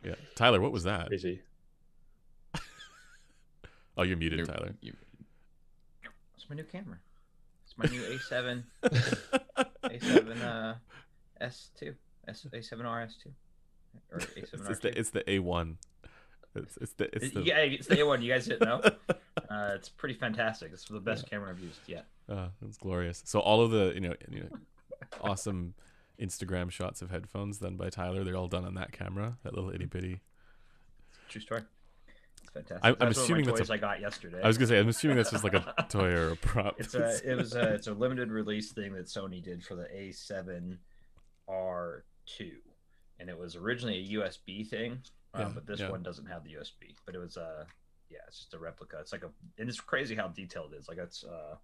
yeah. Tyler, what was that? Crazy. Oh, you're muted, you're- Tyler. you- It's my new camera. It's my new A7 A7 uh S2 S A7R S2 or it's, A7R2. it's the it's the A1. It's it's the it's the yeah, it's the A1. You guys didn't know? Uh, it's pretty fantastic. It's the best camera I've used yet. Uh, it's glorious. So all of the you know, you know awesome Instagram shots of headphones done by Tyler, they're all done on that camera, that little itty bitty. True story. It's fantastic. I- I'm that's assuming one of that's my a- toys I got yesterday. I was gonna say, I'm assuming that's just like a toy or a prop. It's a it was a it's a limited release thing that Sony did for the A7R2, and it was originally a USB thing, um, Yeah, but this yeah. one doesn't have the USB. But it was uh yeah, it's just a replica. It's like a and it's crazy how detailed it is. Like it's uh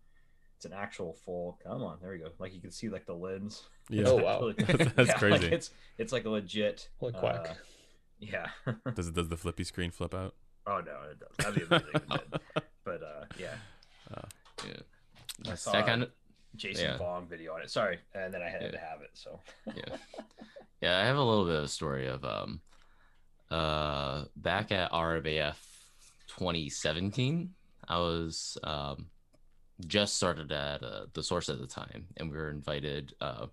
it's an actual full. Come on, there we go. Like you can see like the lens. yeah. Oh, wow. That's Yeah, like, crazy. it's it's like a legit. Holy quack. uh, yeah. Does it does the flippy screen flip out? Oh no, it does. That'd be amazing. but uh, yeah, yeah. I saw of Jason Yeah. Video on it. Sorry, and then I had Yeah. to have it. So yeah yeah i have a little bit of a story of um uh back at RMAF 2017 i was um just started at uh, the source at the time and we were invited uh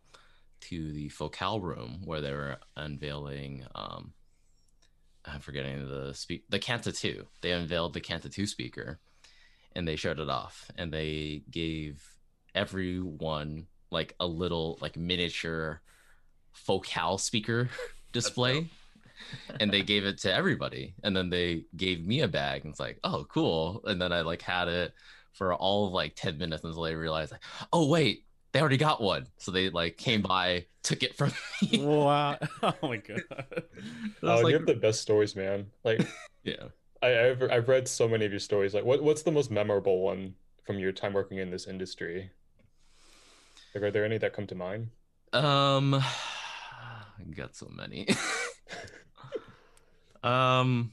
to the focal room where they were unveiling um i'm forgetting the speak the Kanta 2 they unveiled the Kanta 2 speaker and they showed it off and they gave everyone like a little like miniature focal speaker display and they gave it to everybody. And then they gave me a bag and it's like oh cool. And then i like had it for all of like 10 minutes until they realized like oh wait they already got one so they like came by took it from me wow! Oh my god! Oh, was you like- have the best stories, man. Like yeah I, I've I've read so many of your stories. Like, what what's the most memorable one from your time working in this industry? Like, are there any that come to mind? um I got so many um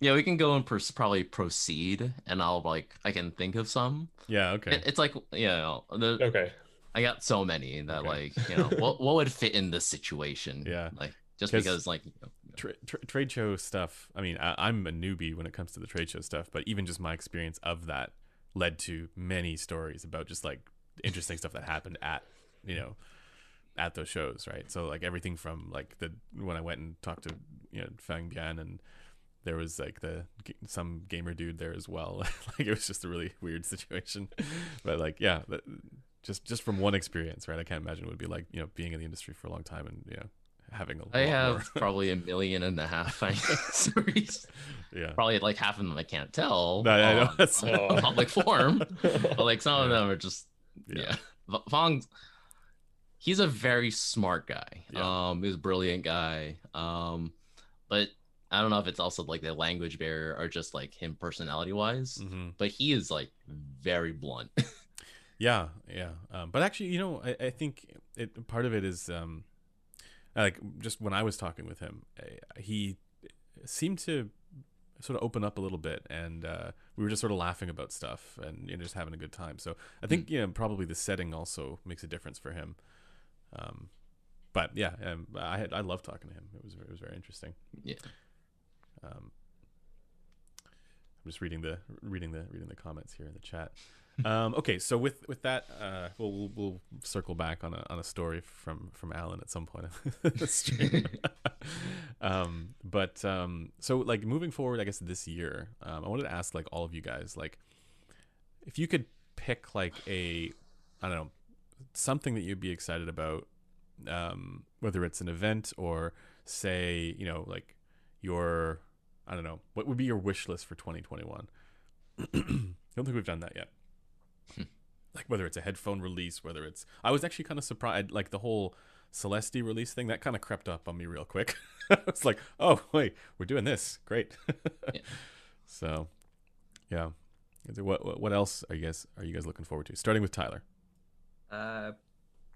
yeah we can go and pers- probably proceed and i'll like i can think of some Yeah. Okay. It- it's like you know the, Okay. I got so many that Okay. like you know what what would fit in this situation. Yeah. like just because like you know, Tra- tra- trade show stuff. I mean, I- I'm a newbie when it comes to the trade show stuff, but even just my experience of that led to many stories about just like interesting stuff that happened at, you know, at those shows, right? So like everything from like the when I went and talked to you know Fang Bian and there was like the some gamer dude there as well. like it was just a really weird situation, but like yeah, just just from one experience, right? I can't imagine it would be like you know being in the industry for a long time and you know having a. I have probably a million and a half stories. Yeah, probably like half of them I can't tell. No, I know that's on, public forum, but like some yeah. of them are just yeah. yeah. Fong's he's a very smart guy. Yeah. Um, he's a brilliant guy. Um, but I don't know if it's also like the language barrier or just like him personality wise. Mm-hmm. But he is like very blunt. yeah, yeah. Um, but actually, you know, I, I think it part of it is um, like just when I was talking with him, he seemed to sort of open up a little bit and uh, we were just sort of laughing about stuff and you know, just having a good time so i think mm. you know probably the setting also makes a difference for him um, but yeah um, i had i love talking to him it was it was very interesting yeah um, i'm just reading the reading the reading the comments here in the chat um, okay, so with with that, uh, we'll, we'll, we'll circle back on a on a story from from Alan at some point in the stream. um, but um, so like moving forward, I guess this year, um, I wanted to ask like all of you guys, like, if you could pick like a, I don't know, something that you'd be excited about, um, whether it's an event or say, you know, like your, I don't know, what would be your wish list for 2021? I don't think we've done that yet like whether it's a headphone release, whether it's I was actually kind of surprised like the whole Celestee release thing that kind of crept up on me real quick. it's like, oh wait, we're doing this, great. yeah. So, yeah. What what else are you guys are you guys looking forward to? Starting with Tyler. Uh,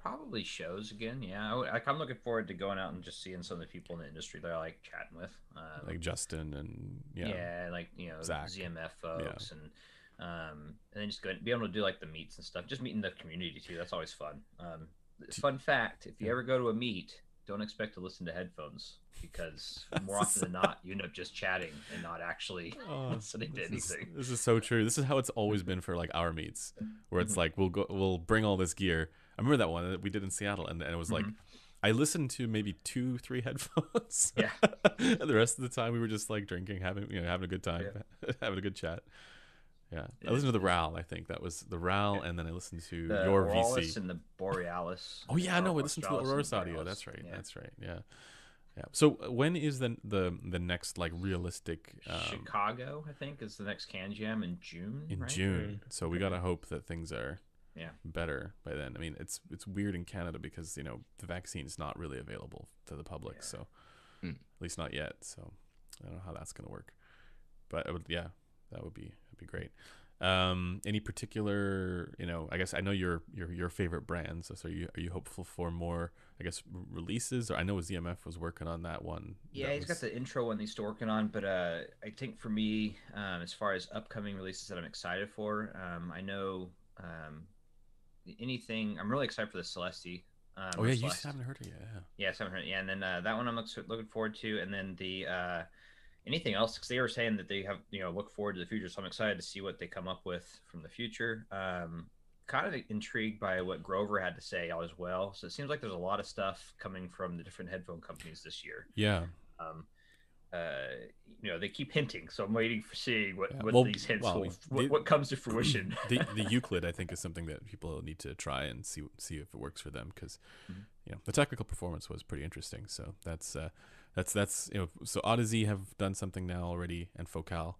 probably shows again. Yeah, I, am looking forward to going out and just seeing some of the people in the industry that I like chatting with, um, like Justin and yeah, yeah, like you know Zach. ZMF folks yeah. and um, and then just go be able to do like the meets and stuff. Just meeting the community too. That's always fun. Um, fun fact: if you ever go to a meet, don't expect to listen to headphones because more often than not, you end up just chatting and not actually oh, listening to anything. Is, this is so true. This is how it's always been for like our meets, where it's like we'll go, we'll bring all this gear. I remember that one that we did in Seattle, and, and it was like. Mm-hmm. I listened to maybe two, three headphones. Yeah. and the rest of the time we were just like drinking, having you know, having a good time, yeah. having a good chat. Yeah, I listened to the RAL. I think that was the RAL, yeah. and then I listened to the your Auralis VC and the Borealis. Oh yeah, no, I listened to the Aurorus audio. That's right. Yeah. That's right. Yeah, yeah. So uh, when is the the the next like realistic? Um, Chicago, I think, is the next CanJam in June. In right? June, so we gotta hope that things are yeah better by then. I mean, it's it's weird in Canada because you know the vaccine is not really available to the public, yeah. so mm. at least not yet. So I don't know how that's gonna work, but it would yeah, that would be that'd be great. Um, any particular, you know, I guess I know your your your favorite brands. So, so are you are you hopeful for more, I guess, releases? Or I know ZMF was working on that one. Yeah, that he's was... got the intro one he's still working on. But uh, I think for me, um, as far as upcoming releases that I'm excited for, um, I know um, anything. I'm really excited for the Celestee. Um, oh yeah, you haven't heard it yet. Yeah. Yes, I haven't heard it. Yeah, and then uh, that one I'm looking forward to, and then the. Uh, anything else because they were saying that they have you know look forward to the future so i'm excited to see what they come up with from the future um, kind of intrigued by what grover had to say as well so it seems like there's a lot of stuff coming from the different headphone companies this year yeah um, uh, you know, they keep hinting, so I'm waiting for seeing what, yeah. what well, these hints well, will, what, what, comes to fruition. the the Euclid, I think, is something that people need to try and see see if it works for them because, mm-hmm. you know, the technical performance was pretty interesting. So that's uh, that's that's you know so Audeze have done something now already and Focal,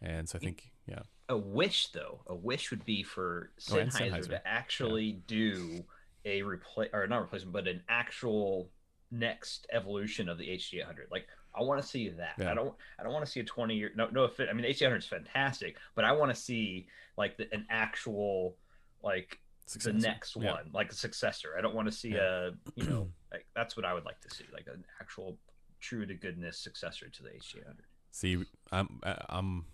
and so I think yeah. A wish though, a wish would be for Sennheiser, oh, Sennheiser. to actually yeah. do a replace or not replacement, but an actual next evolution of the HD 800. Like I want to see that. Yeah. I don't. I don't want to see a 20 year. No, no. If it, I mean, the HD 800 is fantastic, but I want to see like the, an actual like successor. the next yeah. one, like a successor. I don't want to see yeah. a you know like that's what I would like to see, like an actual true to goodness successor to the HD800. See, I'm I'm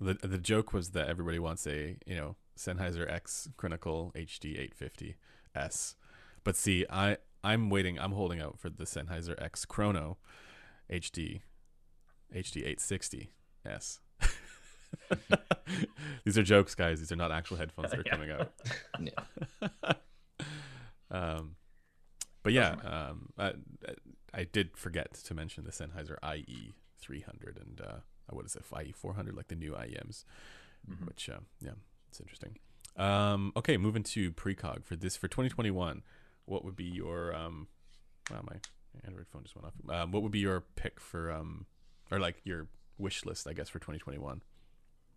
the the joke was that everybody wants a you know Sennheiser X Critical HD 850 S, but see, I I'm waiting. I'm holding out for the Sennheiser X Chrono HD HD 860 S. These are jokes, guys. These are not actual headphones that are coming out. um, but yeah, um, I, I did forget to mention the Sennheiser IE 300 and uh, what is it, IE 400, like the new IEMs, mm-hmm. which uh, yeah, it's interesting. Um, okay, moving to precog for this for 2021. What would be your um, wow, my Android phone just went off. Um, what would be your pick for um, or like your wish list, I guess, for 2021?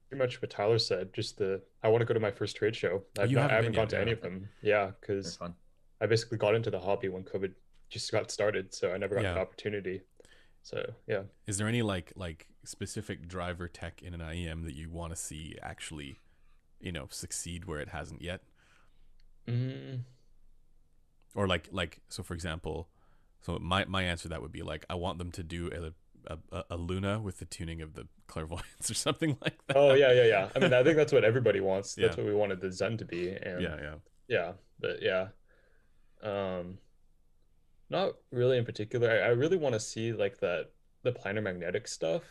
Pretty much what Tyler said. Just the I want to go to my first trade show. I've not, haven't I haven't gone yet, to yeah. any of them. Yeah, because I basically got into the hobby when COVID just got started, so I never got yeah. the opportunity. So yeah. Is there any like like specific driver tech in an IEM that you want to see actually, you know, succeed where it hasn't yet? Mm. Or like like so for example, so my my answer to that would be like I want them to do a a, a Luna with the tuning of the clairvoyance or something like that. Oh yeah, yeah, yeah. I mean, I think that's what everybody wants. That's yeah. what we wanted the Zen to be. And yeah, yeah, yeah. But yeah, um, not really in particular. I, I really want to see like that the planar magnetic stuff.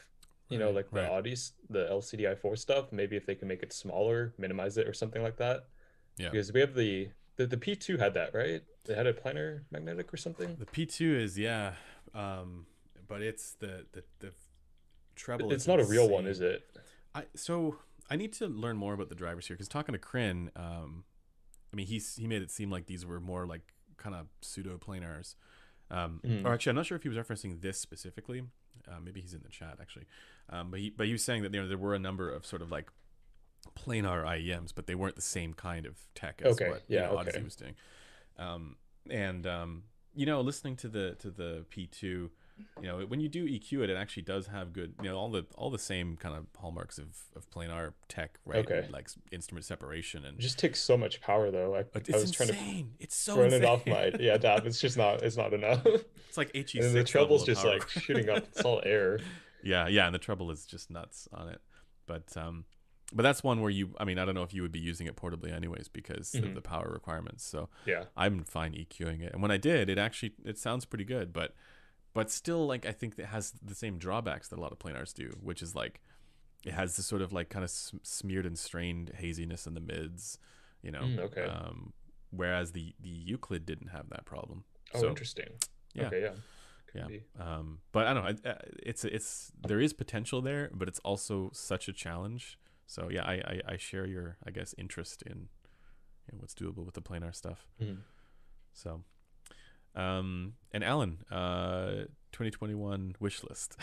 You know, like the right. Audeze, the LCD-i4 stuff. Maybe if they can make it smaller, minimize it, or something like that. Yeah. Because we have the the, the P2 had that, right? They had a planar magnetic or something. The P2 is yeah, um, but it's the the the treble. It's not insane. a real one, is it? I so I need to learn more about the drivers here because talking to Crin, um, I mean he's he made it seem like these were more like kind of pseudo planars. Um, mm. Or actually, I'm not sure if he was referencing this specifically. Uh, maybe he's in the chat actually. Um, but he but he was saying that you know there were a number of sort of like planar IEMs, but they weren't the same kind of tech as okay. what yeah, you know, Audeze okay. was doing. Um, and um, you know, listening to the to the P2 you know when you do EQ it, it actually does have good you know all the all the same kind of hallmarks of of planar tech, right? Okay. Like instrument separation and it just takes so much power though. I, it's I was insane. trying to it's so run insane. it off my yeah DAP. It's just not it's not enough. It's like HE. And the treble's just power. like shooting up. It's all air. Yeah, yeah, and the treble is just nuts on it. But um, but that's one where you i mean i don't know if you would be using it portably anyways because mm-hmm. of the power requirements so yeah. I'm fine eqing it. And when i did it actually it sounds pretty good but but still like i think it has the same drawbacks that a lot of planars do which is like it has this sort of like kind of smeared and strained haziness in the mids you know? Mm, okay. Um, whereas the the euclid didn't have that problem. Oh so, interesting. yeah. Okay yeah. Yeah. um, but i don't know it's it's there is potential there but it's also such a challenge so yeah i i, I share your i guess interest in, in what's doable with the planar stuff mm. so um, and Alan, uh, 2021 wish list.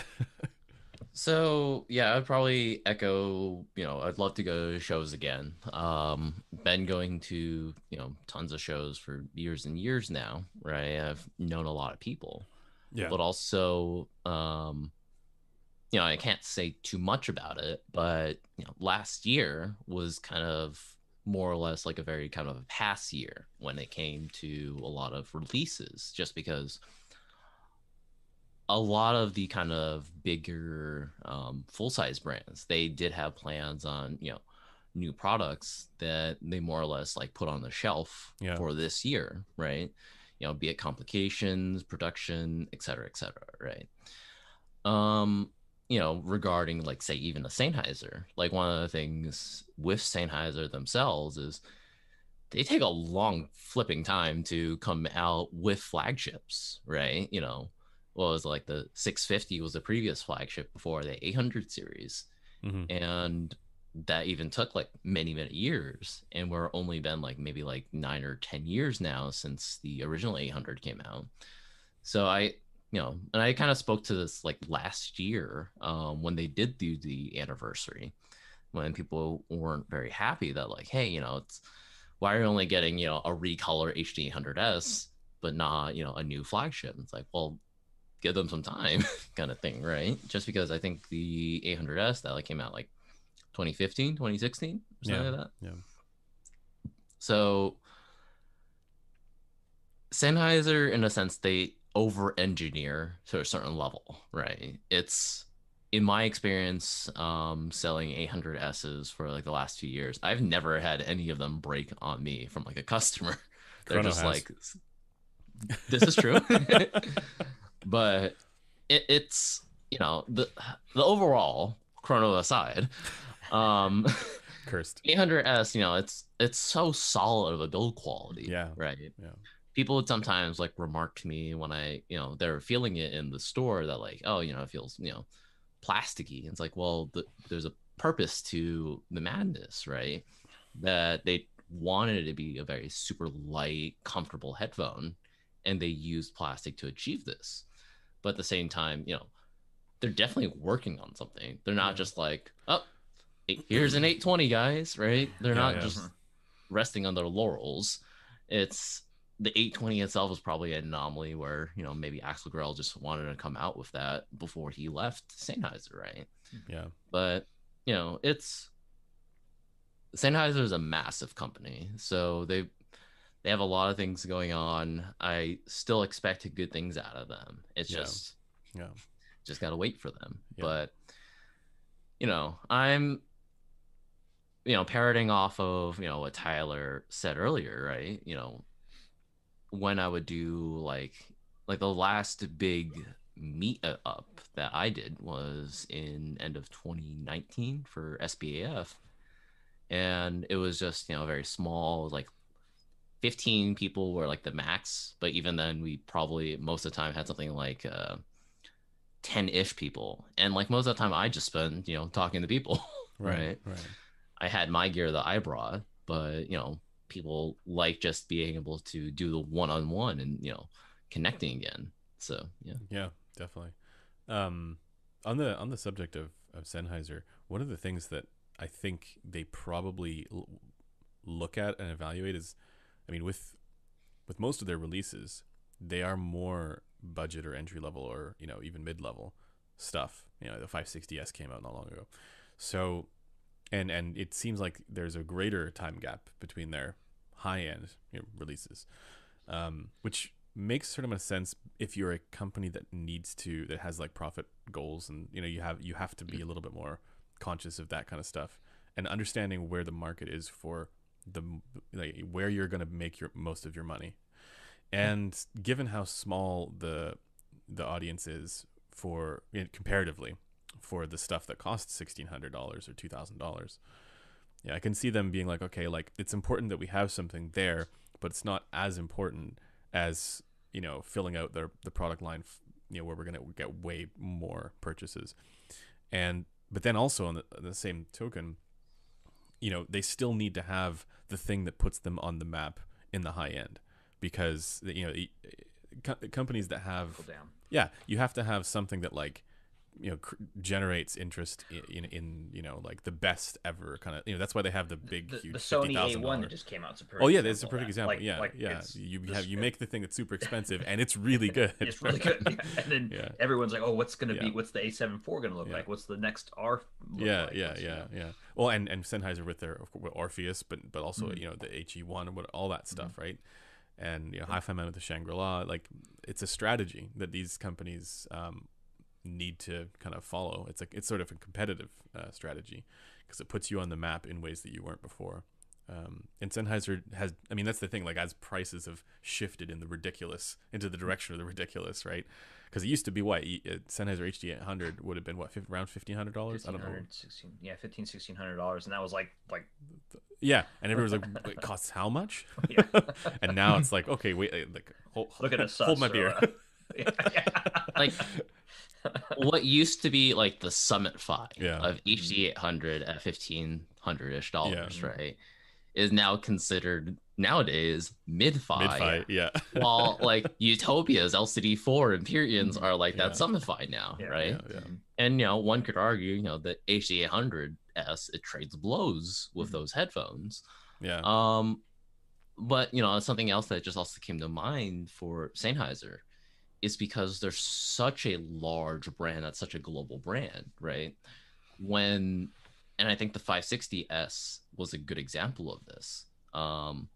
so yeah, I'd probably echo. You know, I'd love to go to shows again. Um, been going to you know tons of shows for years and years now. Right, I've known a lot of people. Yeah, but also, um, you know, I can't say too much about it. But you know, last year was kind of more or less like a very kind of a pass year when it came to a lot of releases, just because a lot of the kind of bigger um, full size brands they did have plans on you know new products that they more or less like put on the shelf yeah. for this year, right? You know, be it complications, production, et cetera, et cetera, right? Um, you know, regarding like say even a Sennheiser, like one of the things with Sennheiser themselves is they take a long flipping time to come out with flagships, right? You know, what was like the 650 was the previous flagship before the 800 series, mm-hmm. and that even took like many many years, and we're only been like maybe like nine or ten years now since the original 800 came out. So I you know, and I kind of spoke to this like last year um, when they did do the anniversary, when people weren't very happy that like, hey, you know, it's why are you only getting you know a recolor HD 800s but not you know a new flagship? It's like, well, give them some time, kind of thing, right? Just because I think the 800s that like came out like 2015, 2016, something yeah. like that. Yeah. So Sennheiser, in a sense, they over engineer to a certain level, right? It's in my experience um, selling 800Ss for like the last few years, I've never had any of them break on me from like a customer. They're Chrono just has. like, this is true. but it, it's, you know, the, the overall chrono aside, um, cursed 800S, you know, it's, it's so solid of a build quality. Yeah. Right. Yeah people would sometimes like remark to me when I, you know, they're feeling it in the store that like, oh, you know, it feels, you know, plasticky. It's like, well, the, there's a purpose to the madness, right? That they wanted it to be a very super light, comfortable headphone, and they used plastic to achieve this. But at the same time, you know, they're definitely working on something. They're not just like, oh, here's an 820, guys, right? They're Yeah, not yeah. just uh-huh. resting on their laurels. It's the 820 itself is probably an anomaly where you know maybe Axel Grell just wanted to come out with that before he left Sennheiser, right? Yeah. But you know, it's Sennheiser is a massive company, so they they have a lot of things going on. I still expect good things out of them. It's Yeah. just Yeah. just gotta wait for them. Yeah. But you know, I'm you know parroting off of you know what Tyler said earlier, right? You know, when I would do like like the last big meet up that I did was in end of 2019 for SBAF, and it was just you know very small, like 15 people were like the max, but even then we probably most of the time had something like uh 10-ish people and like most of the time i just spend you know talking to people Right. Right. Right. i had my gear that i brought but you know people like just being able to do the one-on-one and you know connecting again so yeah Yeah, definitely. Um, on the on the subject of of Sennheiser, one of the things that I think they probably l- look at and evaluate is, I mean, with with most of their releases, they are more budget or entry level or you know even mid level stuff. You know, the 560s came out not long ago, so and and it seems like there's a greater time gap between their high end you know, releases, um, which makes sort of a sense if you're a company that needs to that has like profit goals and you know you have you have to be a little bit more conscious of that kind of stuff and understanding where the market is for the like where you're going to make your most of your money. And given how small the the audience is for you know, comparatively for the stuff that costs $1600 or $2000 yeah i can see them being like okay like it's important that we have something there but it's not as important as you know filling out their the product line you know where we're going to get way more purchases. And but then also on the, on the same token you know they still need to have the thing that puts them on the map in the high end because you know companies that have yeah you have to have something that like you know cr- generates interest in, in in you know like the best ever kind of you know that's why they have the big The, huge the Sony A1 that just came out. Oh yeah, that's a perfect example. Like- yeah, like yeah. You have you make the thing that's super expensive and it's really good. It's really good. Yeah. And then Yeah. everyone's like, "Oh, what's gonna Yeah. be? What's the A7 IV gonna look Yeah. like? What's the next R?" Look yeah, like? yeah, What's, you yeah, know?" yeah. Well, and and Sennheiser with their with Orpheus, but but also Mhm. you know the HE one and what all that stuff, Mm-hmm. right? And you know, HiFiMan with the Shangri La, like it's a strategy that these companies um, need to kind of follow. It's like it's sort of a competitive uh, strategy because it puts you on the map in ways that you weren't before. Um, and Sennheiser has, I mean, that's the thing. Like as prices have shifted in the ridiculous into the direction of the ridiculous, right? Because it used to be what E- uh, Sennheiser HD800 would have been what fif- around fifteen hundred dollars. I don't know. 1500 16 yeah fifteen sixteen hundred dollars and that was like like Yeah, and everyone's like, "It costs how much?" Yeah. and now it's like, okay, wait, uh, like, hold, Look at us, hold my so, beer. uh, yeah. like what used to be like the summit fi Yeah. of HD 800 at 1500 ish dollars, Yeah. right? Is now considered nowadays mid fi. Mid fi, yeah, While like Utopia's LCD4 Empyreans are like Yeah. that summit fi now, Yeah. right? yeah, yeah. And you know, one could argue, you know, the HD 800S it trades blows with Mhm. those headphones. yeah. Um, but you know, something else that just also came to mind for Sennheiser is because they're such a large brand, that's such a global brand, right? When, and I think the 560S was a good example of this. Um,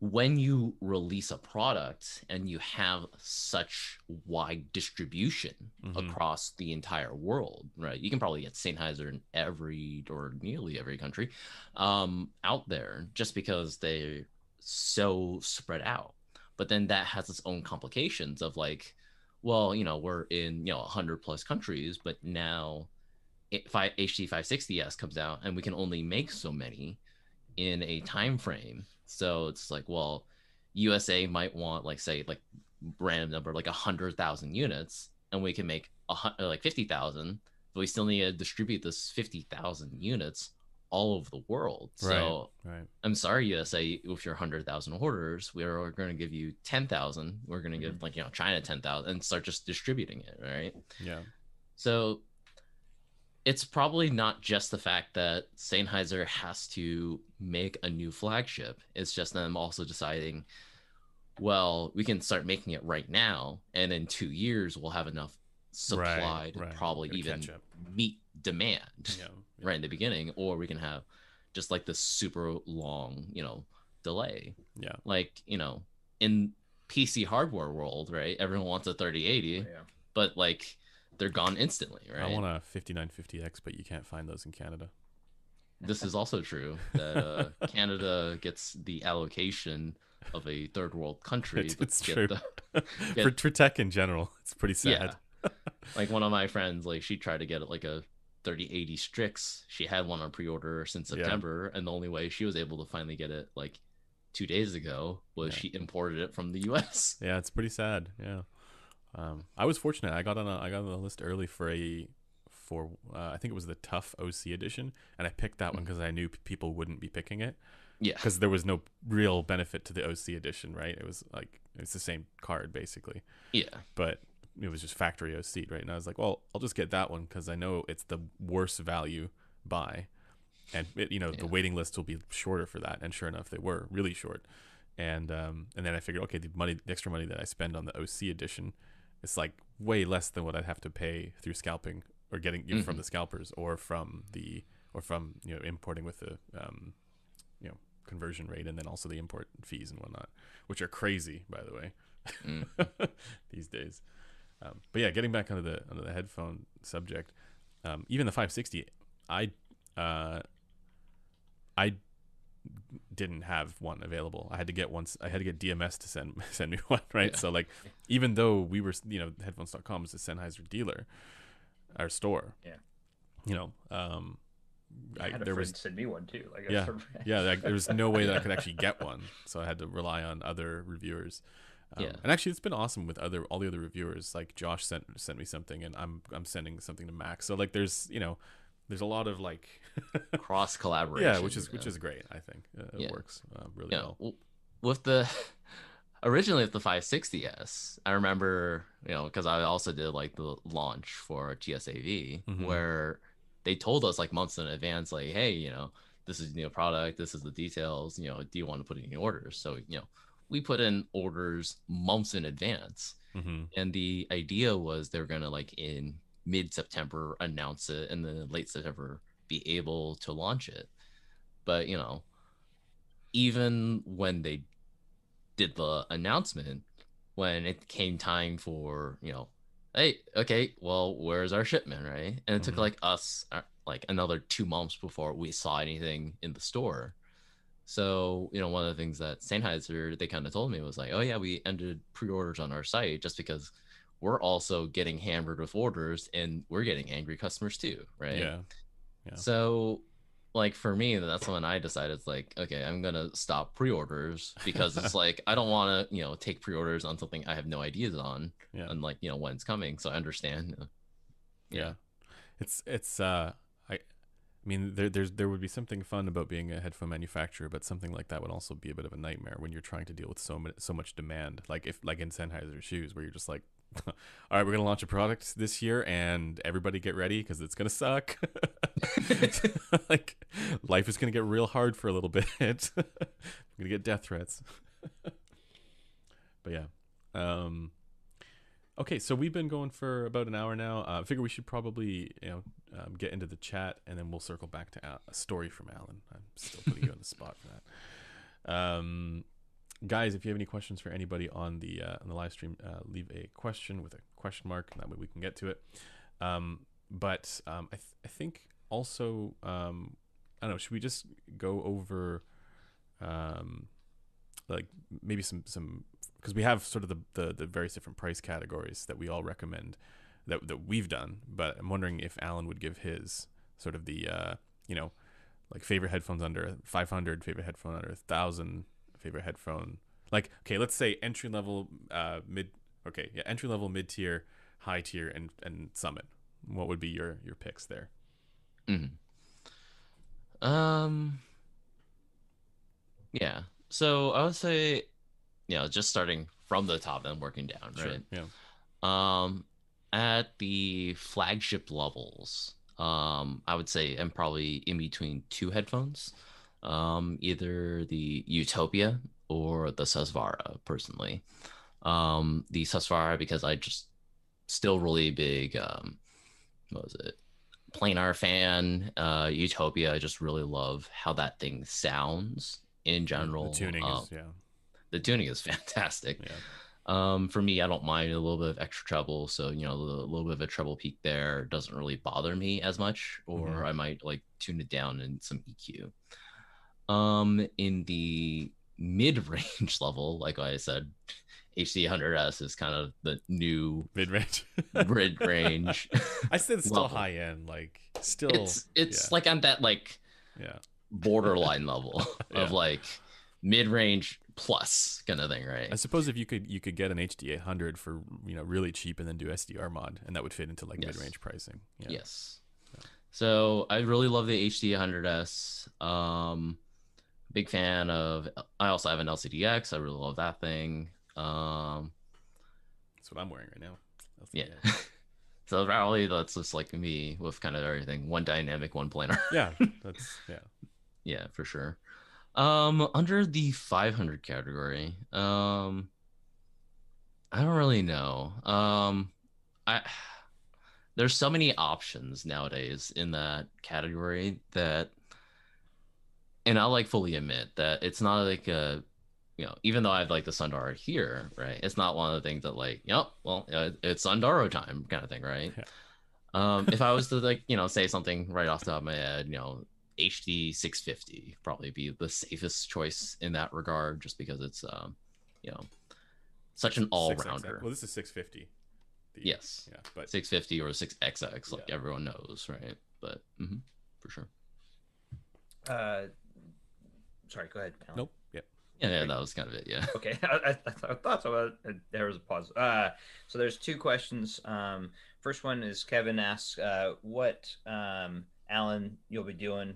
when you release a product and you have such wide distribution Mhm. across the entire world, right? You can probably get Sennheiser in every or nearly every country um, out there just because they're so spread out. But then that has its own complications of like, well, you know, we're in you know 100 plus countries, but now if I, HD 560s comes out and we can only make so many in a time frame. So it's like, well, USA might want like say like random number like a hundred thousand units, and we can make a like fifty thousand, but we still need to distribute this fifty thousand units all over the world. So right. I'm sorry, USA, with your hundred thousand orders, we are going to give you ten thousand. We're going to give like you know China ten thousand and start just distributing it, right? Yeah. So it's probably not just the fact that Sennheiser has to make a new flagship. It's just them also deciding, well, we can start making it right now, and in two years we'll have enough supply Right, to right. probably even meet demand Yeah. Yeah. right in the beginning, or we can have just like this super long, you know, delay. Yeah. Like, you know, in PC hardware world, right? Everyone wants a 3080, Yeah. but like they're gone instantly, right? I want a 5950X, but you can't find those in Canada. This is also true that uh, Canada gets the allocation of a third world country. It's, it's get true. the- for, for tech in general, it's pretty sad. Yeah. like one of my friends, like she tried to get it like a 3080 Strix. She had one on pre-order since Yeah. September, and the only way she was able to finally get it like two days ago was Yeah. she imported it from the U.S. Yeah, it's pretty sad. Yeah, um, I was fortunate. I got on a, I got on the list early for a for uh, I think it was the TUF OC edition, and I picked that one because I knew p- people wouldn't be picking it Yeah, because there was no real benefit to the OC edition, right? It was like it's the same card basically, yeah, but it was just factory OC, right? And I was like, well, I'll just get that one because I know it's the worst value buy, and it, you know the waiting list will be shorter for that. And sure enough, they were really short. And um, and then I figured, okay, the money, the extra money that I spend on the OC edition, it's like way less than what I'd have to pay through scalping or getting you know, from the scalpers or from the or from you know importing with the um, you know conversion rate and then also the import fees and whatnot, which are crazy, by the way, Mm. these days. Um, but yeah, getting back onto the onto the headphone subject, um, even the 560, I uh, I didn't have one available. I had to get one. I had to get DMS to send send me one, right? Yeah. So like, even though we were, you know, headphones.com is a Sennheiser dealer, our store. Yeah. You know, um, I, I, had a there friend was send me one too. Like Yeah. yeah, like, there was no way that I could actually get one, so I had to rely on other reviewers. Um, Yeah. and actually, it's been awesome with other all the other reviewers. Like Josh sent sent me something, and I'm I'm sending something to Max. So like, there's you know, there's a lot of like, cross collaboration. yeah, which is which is great. I think uh, it Yeah. works uh, really yeah, well. with the originally with the 560s, I remember you know because I also did like the launch for TSAV Mhm. where they told us like months in advance, like, hey, you know, this is the new product, this is the details, you know, do you want to put in any orders? So you know, we put in orders months in advance, hmm and the idea was they're gonna like in mid September announce it, and then late September be able to launch it. But you know, even when they did the announcement, when it came time for you know, hey, okay, well, where's our shipment, right? And it took Mhm. like us uh, like another two months before we saw anything in the store. So, you know, one of the things that Sennheiser they kind of told me was like, oh yeah, we ended pre-orders on our site just because we're also getting hammered with orders and we're getting angry customers too, right? Yeah, Yeah. So, like for me, that's when I decided it's like, okay, I'm gonna stop pre-orders because it's like I don't want to, you know, take pre-orders on something I have no ideas on, yeah. and like you know when it's coming. So I understand. uh, yeah it's it's uh i mean there there's there would be something fun about being a headphone manufacturer but something like that would also be a bit of a nightmare when you're trying to deal with so much so much demand. Like if like in Sennheiser shoes where you're just like all right we're gonna launch a product this year and everybody get ready because it's gonna suck. Like life is gonna get real hard for a little bit. We're gonna get death threats. But yeah um Okay, so we've been going for about an hour now. Uh, I figure we should probably, you know, um, get into the chat, and then we'll circle back to Al- a story from Alan. I'm still putting you on the spot for that. Um, guys, if you have any questions for anybody on the uh, on the live stream, uh, leave a question with a question mark, and that way we can get to it. Um, but um, I, th- I think also, um, I don't know, should we just go over, um, like maybe some some because we have sort of the, the the various different price categories that we all recommend that that we've done. But I'm wondering if Alan would give his sort of the uh, you know like favorite headphones under 500, favorite headphone under 1000, favorite headphone Like, okay, let's say entry level, uh, mid. Okay, yeah, entry level, mid tier, high tier, and and summit. What would be your your picks there? Mm-hmm. Um. Yeah. So I would say, you know, just starting from the top and working down, Sure, right? Yeah. Um, at the flagship levels, um, I would say I'm probably in between two headphones, um, either the Utopia or the Susvara. Personally, um, the Susvara because I just still really big. Um, what was it? Planar fan. Uh, Utopia. I just really love how that thing sounds in general. The tuning Um, is yeah. The tuning is fantastic. Yeah. Um, for me, I don't mind a little bit of extra treble, so you know, a little, little bit of a treble peak there doesn't really bother me as much, or Mhm. I might like tune it down in some EQ. Um, in the mid-range level, like I said, HD 800S is kind of the new Mid range. mid-range. I said it's still level. high end. Like still. it's it's yeah. like on that like yeah. borderline level Yeah. of like mid-range plus kind of thing, right? I suppose if you could you could get an HD 800 for you know really cheap and then do SDR mod and that would fit into like Yes. mid range pricing. Yeah. Yes. So I really love the HD 800S. Um, big fan of. I also have an LCDX. I really love that thing. Um, That's what I'm wearing right now. That's- yeah. so probably that's just like me with kind of everything. One dynamic, one planar. Yeah. That's yeah. yeah, for sure. Um, under the 500 category, um, I don't really know. Um, I there's so many options nowadays in that category that, and I'll like fully admit that it's not like a, you know, even though I have like the Sundara here, right? It's not one of the things that like, yep, well, it's Sundara time kind of thing, right? Yeah. Um, if I was to like, you know, say something right off the top of my head, you know, HD 650 probably be the safest choice in that regard, just because it's, um, you know, such an all rounder. Well, this is 650. The- Yes. Yeah, but 650 or 6XX, like Yeah. everyone knows, right? But mhm, for sure. Uh, sorry, go ahead. Alan. nope. Yeah. Yeah, yeah, that was kind of it. Yeah. Okay, I, I, I thought so. Uh, There was a pause. Uh, so there's two questions. Um, first one is Kevin asks, uh, what um, Alan you'll be doing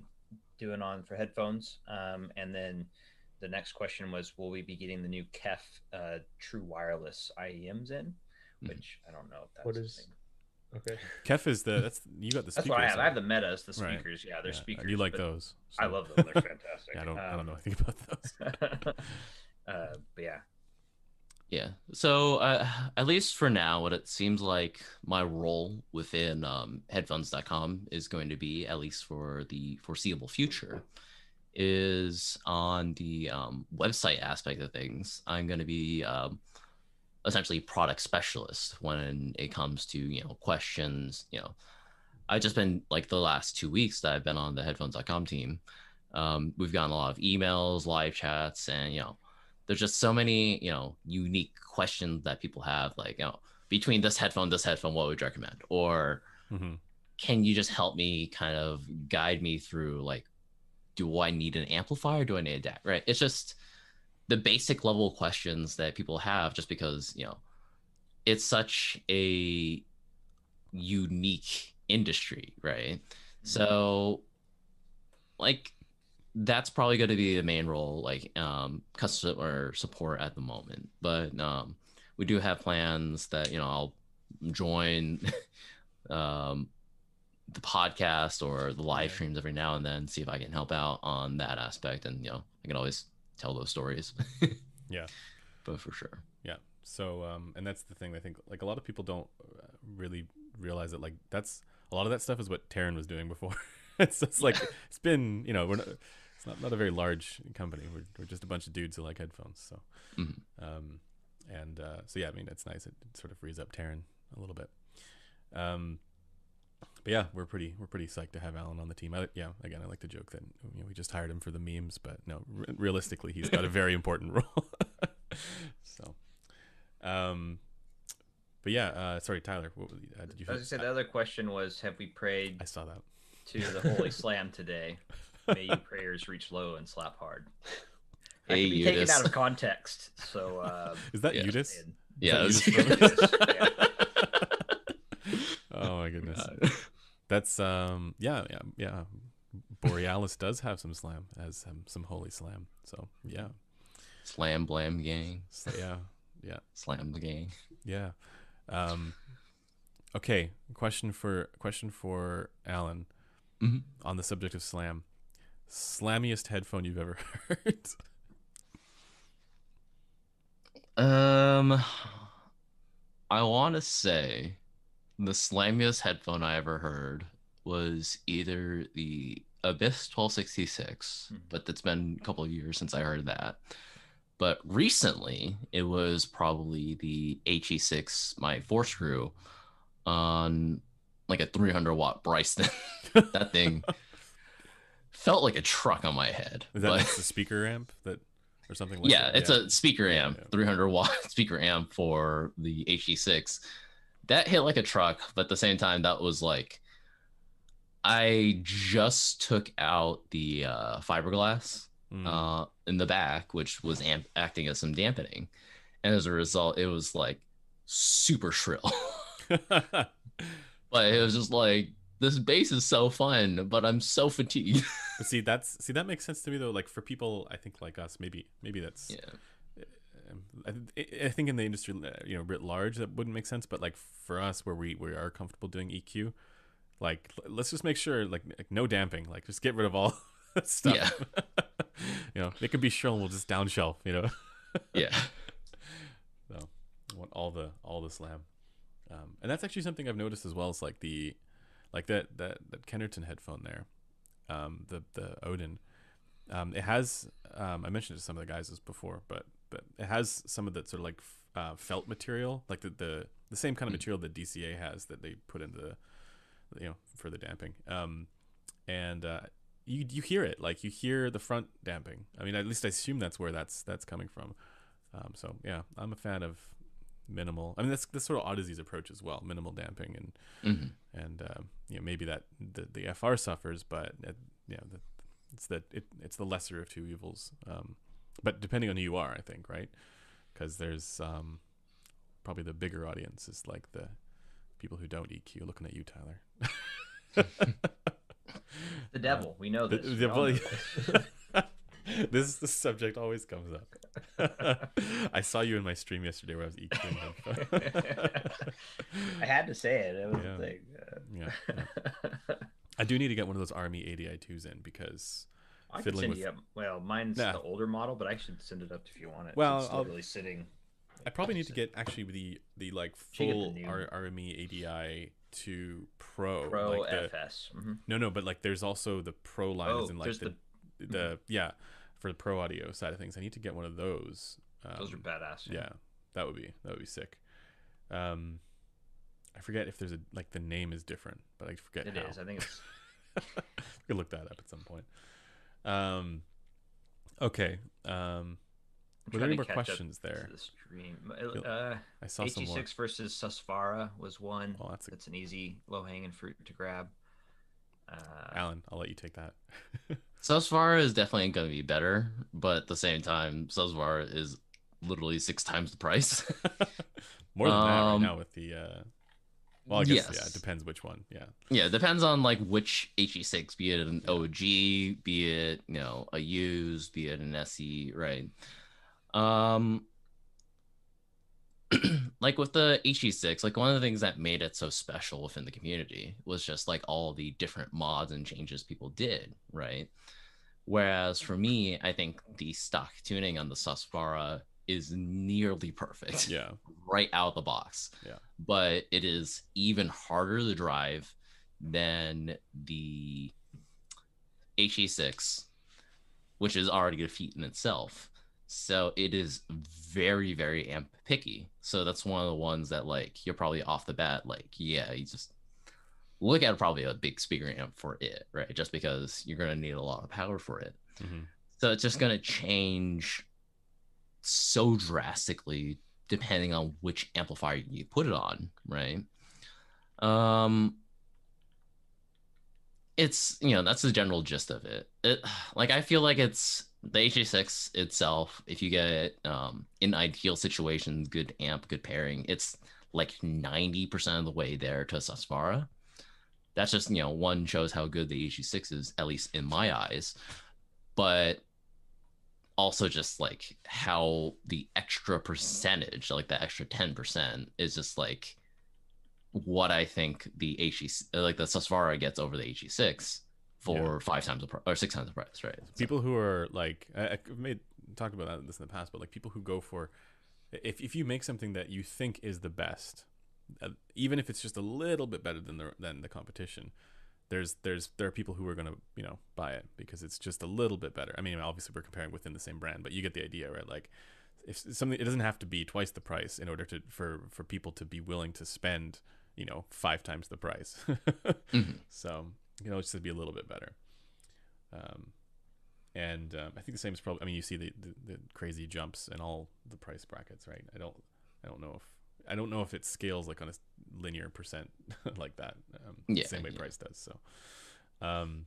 doing on for headphones, um, and then the next question was, will we be getting the new Kef uh, True Wireless IEMs in? Mhm. Which I don't know if that's What a is- thing. Okay. Kef is the that's you got the That's speakers. what I have. I have the Metas, the Right. speakers. Yeah, they're Yeah, speakers. You like but those? I love them. They're fantastic. Yeah, I don't. I Um, don't know anything about those. uh, but yeah, Yeah. So, uh, at least for now, what it seems like my role within um, headphones.com is going to be, at least for the foreseeable future, is on the um, website aspect of things. I'm going to be um, essentially product specialist when it comes to you know questions. You know, I've just been like the last two weeks that I've been on the headphones.com team. Um, we've gotten a lot of emails, live chats, and you know there's just so many you know unique questions that people have like you know between this headphone this headphone what would you recommend? Or Mhm. can you just help me kind of guide me through like do i need an amplifier do i need a dac right? It's just the basic level questions that people have just because you know it's such a unique industry right? So like that's probably going to be the main role like um customer support at the moment but um we do have plans that you know i'll join um the podcast or the live streams every now and then see if i can help out on that aspect and you know i can always tell those stories Yeah. but for sure Yeah. So, um, and that's the thing. I think like a lot of people don't uh, really realize that like that's a lot of that stuff is what Taryn was doing before. it's just like it's been you know we're not, it's not not a very large company. We're we're just a bunch of dudes who like headphones. So, Mhm. um, and uh, so yeah, I mean it's nice. It, it sort of frees up Taryn a little bit. Um, but yeah, we're pretty we're pretty psyched to have Alan on the team. I, yeah, again, I like to joke that you know, we just hired him for the memes, but no, re- realistically, he's got a very important role. so, um, but yeah, uh, sorry, Tyler, what, was- uh, did you? I was gonna say the other question was, have we prayed I saw that. to the Holy Slam today? May your prayers reach low and slap hard. That Hey, can be taken out of context. So uh, Is that Yeah. Udis? and- Yeah, Is that was- Udis? oh my goodness. That's um yeah yeah yeah. Borealis does have some slam as um, some holy slam. So yeah Slam blam gang. so, yeah yeah Slam the gang. yeah. Um, okay, question for question for Alan Mhm. on the subject of slam. Slammiest headphone you've ever heard? Um, I want to say the slammiest headphone I ever heard was either the Abyss 1266, Mhm. but that's been a couple of years since I heard that. But recently, it was probably the HE6, my four screw, on like a 300 watt Bryston. that thing felt like a truck on my head. Is that but- next speaker amp that or something like yeah, that? it's a speaker Yeah, amp, yeah. 300 watt speaker amp for the HE6. That hit like a truck, but at the same time, that was like, I just took out the uh, fiberglass Mm. uh, in the back, which was amp- acting as some dampening. And as a result, it was like super shrill. but it was just like, this bass is so fun, but I'm so fatigued. But see, that's see that makes sense to me though. Like for people, I think like us, maybe maybe that's. yeah. um, I, I think in the industry, uh, you know, writ large, that wouldn't make sense. But like for us, where we we are comfortable doing EQ, like l- let's just make sure like, like no damping. Like just get rid of all stuff. Yeah. you know, it could be shrill. We'll just downshelf. You know. Yeah. So I want all the all the slam, um, and that's actually something I've noticed as well. Is like the like that that that Kennerton headphone there, um, the the Odin. Um, it has um, I mentioned it to some of the guys this before, but but it has some of that sort of like f- uh, felt material, like the, the the same kind of Mm. material that DCA has that they put into the you know for the damping. Um, and uh, you you hear it like you hear the front damping. I mean, at least I assume that's where that's that's coming from. Um, so yeah, I'm a fan of minimal. I mean, that's that's sort of Odyssey's approach as well, minimal damping, and Mhm. and um, you know maybe that the, the FR suffers, but you know the, it's the it, it's the lesser of two evils. Um, but depending on who you are, I think right, because there's um, probably the bigger audience is like the people who don't EQ. Looking at you, Tyler. the devil. We know The- this. the- We know well, this this subject always comes up. I saw you in my stream yesterday where I was eating. I had to say it. It was Yeah. a thing. yeah, I do need to get one of those RME ADI twos in because I can Fiddling send with- you up. Well, mine's Nah. the older model, but I should send it up if you want it. Well, it's literally sitting. I probably need to get actually the the like the full new- R- RME ADI two Pro. Pro like the, FS. Mhm. no, no, but like there's also the Pro line Oh, in like the the the, yeah for the Pro audio side of things. I need to get one of those. Um, those are badass. yeah that would be that would be sick um i forget if there's a like the name is different but i forget It how is. I think it's we could look that up at some point um okay um were there any more questions there the stream. Uh, i saw some more HE6 versus Susvara was one. oh that's a, That's an easy, low hanging fruit to grab. Uh, alan i'll let you take that Susvara is definitely going to be better, but at the same time, Susvara is literally six times the price. more than that right Um, now with the uh well i guess yeah it depends which one yeah yeah, it depends on like which HE6, be it an OG, be it you know a used, be it an SE, right? Um, like with the HE6, like one of the things that made it so special within the community was just like all the different mods and changes people did, right? Whereas for me, I think the stock tuning on the Susvara is nearly perfect yeah right out of the box. Yeah. But it is even harder to drive than the HE6, which is already a feat in itself. So it is very, very amp picky. So that's one of the ones that like you're probably off the bat, like, yeah, you just look at probably a big speaker amp for it, right? Just because you're gonna need a lot of power for it. Mhm. So it's just going to change so drastically depending on which amplifier you put it on, right? Um it's, you know, that's the general gist of it. It like I feel like it's the HE6 itself, if you get um, in ideal situations, good amp, good pairing, it's like 90% of the way there to Susvara. That's just, you know, one shows how good the HE6 is, at least in my eyes. But also just like how the extra percentage, like the extra 10%, is just like what I think the HE, like the Susvara gets over the HE6 for yeah. five times the price or six times the price, right? People so. who are like, I, have made talked about that this in the past, but like people who go for, if if you make something that you think is the best, uh, even if it's just a little bit better than the than the competition, there's there's there are people who are gonna you know buy it because it's just a little bit better. I mean, obviously we're comparing within the same brand, but you get the idea, right? Like if something it doesn't have to be twice the price in order to for for people to be willing to spend you know five times the price. mm-hmm. So you know, just to be a little bit better. Um, and um, I think the same is probably. I mean, you see the, the, the crazy jumps in all the price brackets, right? I don't, I don't know if I don't know if it scales like on a linear percent like that. Um, yeah, same way yeah. price does. So, um,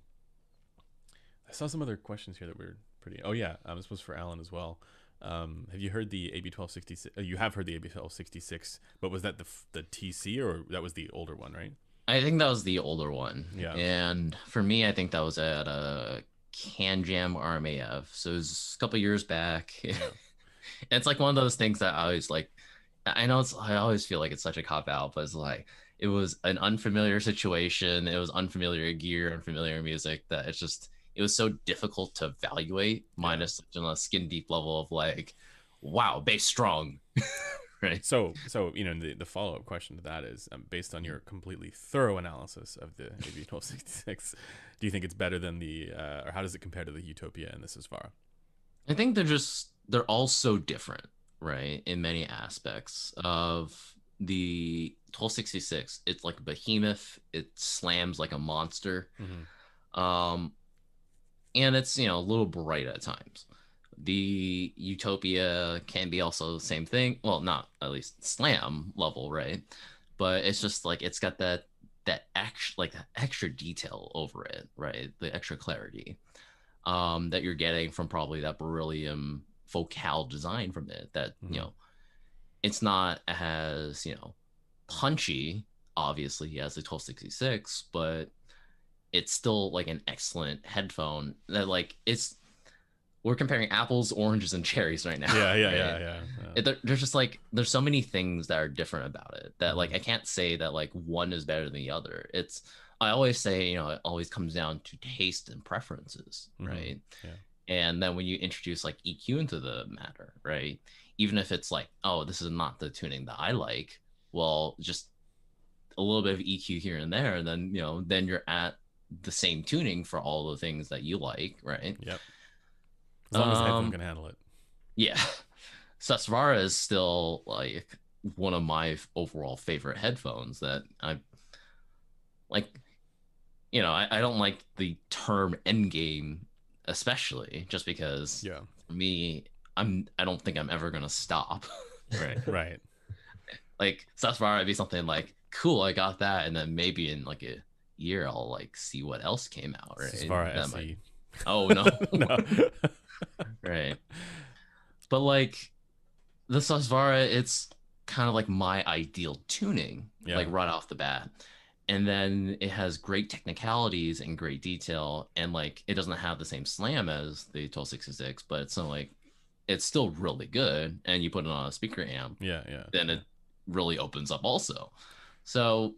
I saw some other questions here that were pretty. Oh yeah, um, this was for Alan as well. Um, have you heard the AB twelve sixty six? Uh, you have heard the AB twelve sixty six, but was that the the TC or that was the older one, right? I think that was the older one. Yeah. And for me, I think that was at a CanJam RMAF. So it was a couple years back. Yeah. it's like one of those things that I always like. I know it's. I always feel like it's such a cop out, but it's like it was an unfamiliar situation. It was unfamiliar gear, unfamiliar music. That it's just it was so difficult to evaluate. Minus yeah. a skin deep level of like, wow, bass strong. right. So, so you know, the, the follow up question to that is, um, based on your completely thorough analysis of the AB twelve sixty six, do you think it's better than the, uh, or how does it compare to the Utopia and the Susvara? I think they're just they're all so different, right? In many aspects of the twelve sixty six, it's like a behemoth. It slams like a monster, mm-hmm. um, and it's you know a little bright at times the utopia can be also the same thing. Well not at least slam level right? But it's just like it's got that that extra like extra detail over it right? The extra clarity um that you're getting from probably that beryllium focal design from it that mm-hmm. you know it's not as you know punchy obviously as the 1266 but it's still like an excellent headphone that like it's we're comparing apples, oranges, and cherries right now. Yeah, yeah, right? yeah, yeah. yeah. There, there's just like there's so many things that are different about it that like I can't say that like one is better than the other. It's I always say you know it always comes down to taste and preferences, mm-hmm. right? Yeah. And then when you introduce like EQ into the matter, right? Even if it's like, oh, this is not the tuning that I like, well, just a little bit of EQ here and there, and then you know, then you're at the same tuning for all the things that you like, right? Yep. As long as the headphone um, can handle it. Yeah. Susvara is still like one of my overall favorite headphones that I like you know, I, I don't like the term endgame especially just because yeah for me I'm I don't think I'm ever gonna stop. right. Right. like Susvara would be something like, cool, I got that, and then maybe in like a year I'll like see what else came out, right? Susvara SE. Might... Oh no. no right. But like the Susvara, it's kind of like my ideal tuning, yeah. like right off the bat. And then it has great technicalities and great detail, and like it doesn't have the same slam as the 1266, but it's not like it's still really good. And you put it on a speaker amp, yeah, yeah, then it really opens up also. So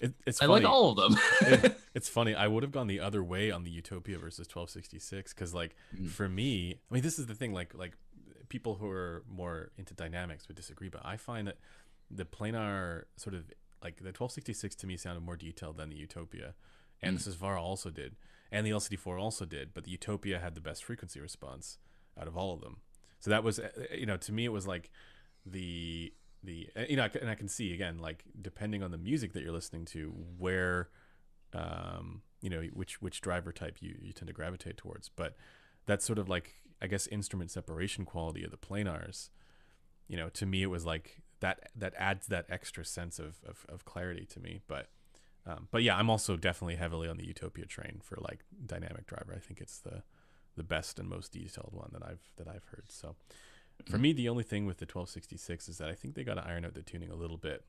it, it's I funny. like all of them. it, it's funny. I would have gone the other way on the Utopia versus 1266 because, like, mm. for me, I mean, this is the thing. Like, like people who are more into dynamics would disagree, but I find that the planar sort of like the 1266 to me sounded more detailed than the Utopia, and mm. the Susvara also did, and the LCD4 also did, but the Utopia had the best frequency response out of all of them. So that was, uh, you know, to me, it was like the the you know and I can see again like depending on the music that you're listening to where um you know which which driver type you you tend to gravitate towards. But that's sort of like I guess instrument separation quality of the planars you know to me it was like that that adds that extra sense of of, of clarity to me. But um, but yeah I'm also definitely heavily on the Utopia train for like dynamic driver. I think it's the the best and most detailed one that I've that I've heard. So for me, the only thing with the 1266 is that I think they got to iron out the tuning a little bit.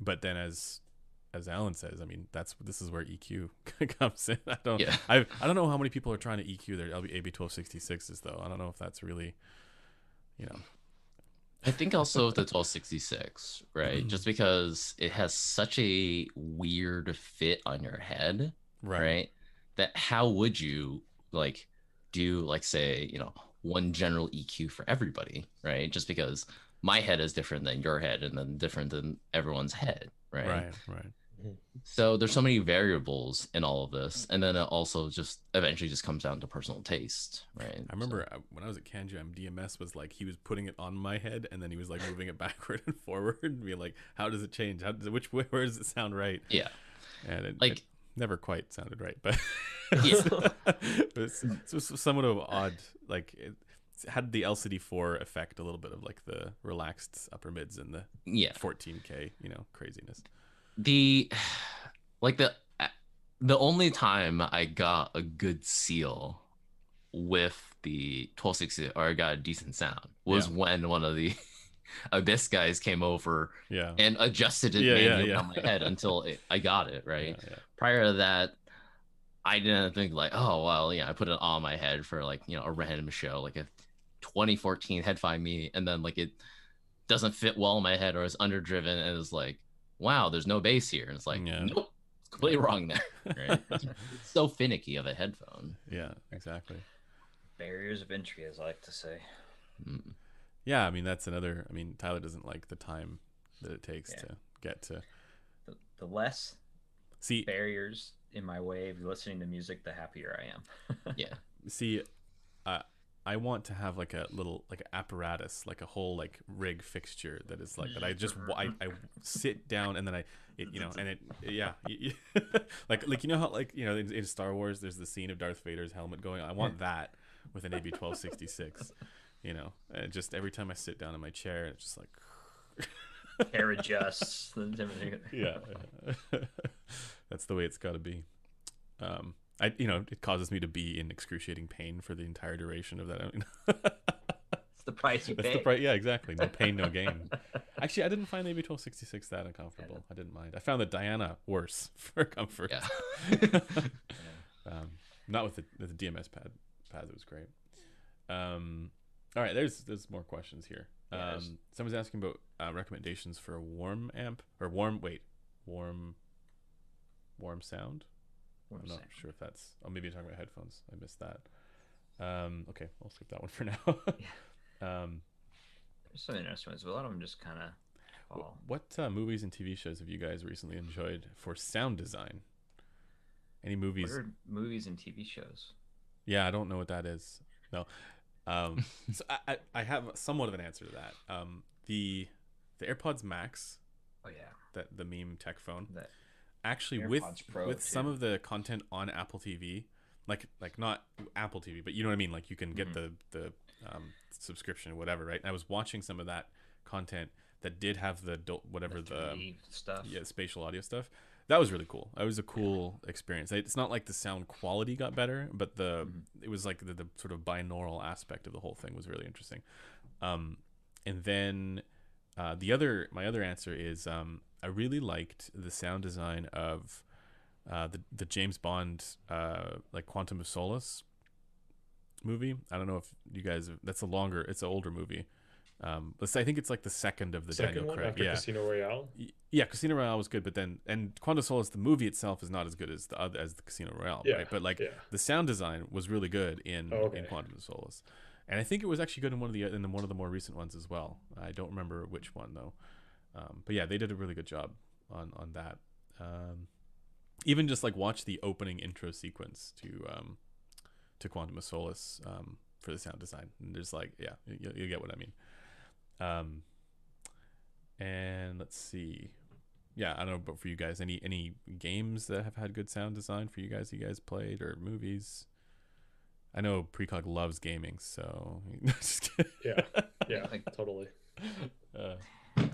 But then as as Alan says, I mean, that's this is where EQ comes in. I don't, Yeah. I, I don't know how many people are trying to EQ their LB, AB twelve sixty sixes though. I don't know if that's really, you know, I think also with the 1266, right? Mm-hmm. Just because it has such a weird fit on your head, right, right? That how would you like do like say, you know, one general EQ for everybody, right? Just because my head is different than your head and then different than everyone's head, right? right, right. So there's so many variables in all of this, and then it also just eventually just comes down to personal taste, right? I remember uh, when I was at CanJam, DMS was like he was putting it on my head and then he was like moving it backward and forward and be like, "How does it change? How does it, which way, where does it sound right?" Yeah. and it, Like- it never quite sounded right, but Yeah. it was, somewhat of odd. Like it had the LCD4 effect, a little bit of like the relaxed upper mids and the yeah, 14k, you know, craziness. the like the uh, the only time I got a good seal with the 1260 or I got a decent sound was Yeah. when one of the Abyss guys came over Yeah, and adjusted it Yeah, yeah, manually yeah. on my head until it, I got it right. yeah, yeah. Prior to that, I didn't think like, oh well, yeah, I put it on my head for like you know a random show, like a 2014 Headphone Me, and then like it doesn't fit well in my head or it's underdriven, and it's like, wow, there's no bass here, and it's like, Yeah. nope, it's completely wrong there. Right? it's so finicky of a headphone. yeah, exactly. Barriers of entry, as I like to say. Mm. Yeah, I mean that's another. I mean Tyler doesn't like the time that it takes Yeah. to get to The, the less see barriers in my way of listening to music, the happier I am. Yeah, see. Uh, I want to have like a little like apparatus, like a whole like rig fixture that is like that. I just I, I sit down and then I it you know and it yeah y- y- like like you know how like you know in, in Star Wars there's the scene of Darth Vader's helmet going. I want that with an AB twelve sixty six. You know, just every time I sit down in my chair, it's just like Hair adjusts. yeah. That's the way it's got to be. Um i you know it causes me to be in excruciating pain for the entire duration of that It's the price you that's pay. the price yeah exactly. No pain no gain. Actually i didn't find the ab 1266 that uncomfortable. I didn't mind. I found the diana worse for comfort. Yeah. um not with the, with the dms pad pads it was great. Um all right there's there's more questions here Yes. um someone's asking about uh, recommendations for a warm amp or warm wait warm warm sound What i'm not saying. sure if that's oh maybe you're talking about headphones i missed that um okay i'll skip that one for now yeah. um There's some interesting ones, but a lot of them just kind of fall. what uh, movies and tv shows have you guys recently enjoyed for sound design any movies movies and TV shows? Yeah, I don't know what that is. No. Um, so I, I, have somewhat of an answer to that. Um, the the AirPods Max, Oh yeah, that the meme tech phone, that actually with Pro, with some of the content on Apple TV, like like not Apple TV, but you know what I mean. Like you can get Mhm. the the um, subscription or whatever, right? And I was watching some of that content that did have the whatever the, 3D stuff. yeah spatial audio stuff that was really cool. That was a cool experience. It's not like the sound quality got better but the Mhm. it was like the, the sort of binaural aspect of the whole thing was really interesting. Um and then uh, the other my other answer is um i really liked the sound design of uh the, the james bond uh like quantum of solace movie. I don't know if you guys that's a longer it's an older movie um let's say i think it's like the second of the Second daniel one craig after yeah Casino Royale. Yeah, Casino Royale was good, but then and Quantum of Solace, the movie itself is not as good as the other as the Casino Royale, Yeah, right? But like yeah. the sound design was really good in Oh, okay. in Quantum of Solace, and I think it was actually good in one of the in one of the more recent ones as well. I don't remember which one though, um, but yeah, they did a really good job on on that. Um, even just like watch the opening intro sequence to um, to Quantum of Solace um, for the sound design, and there's like yeah, you, you get what I mean. Um, and let's see. Yeah, I don't know, but for you guys, any any games that have had good sound design for you guys? You guys played or movies? I know Precog loves gaming, so just kidding. Yeah, yeah, Like- totally. Uh, Trying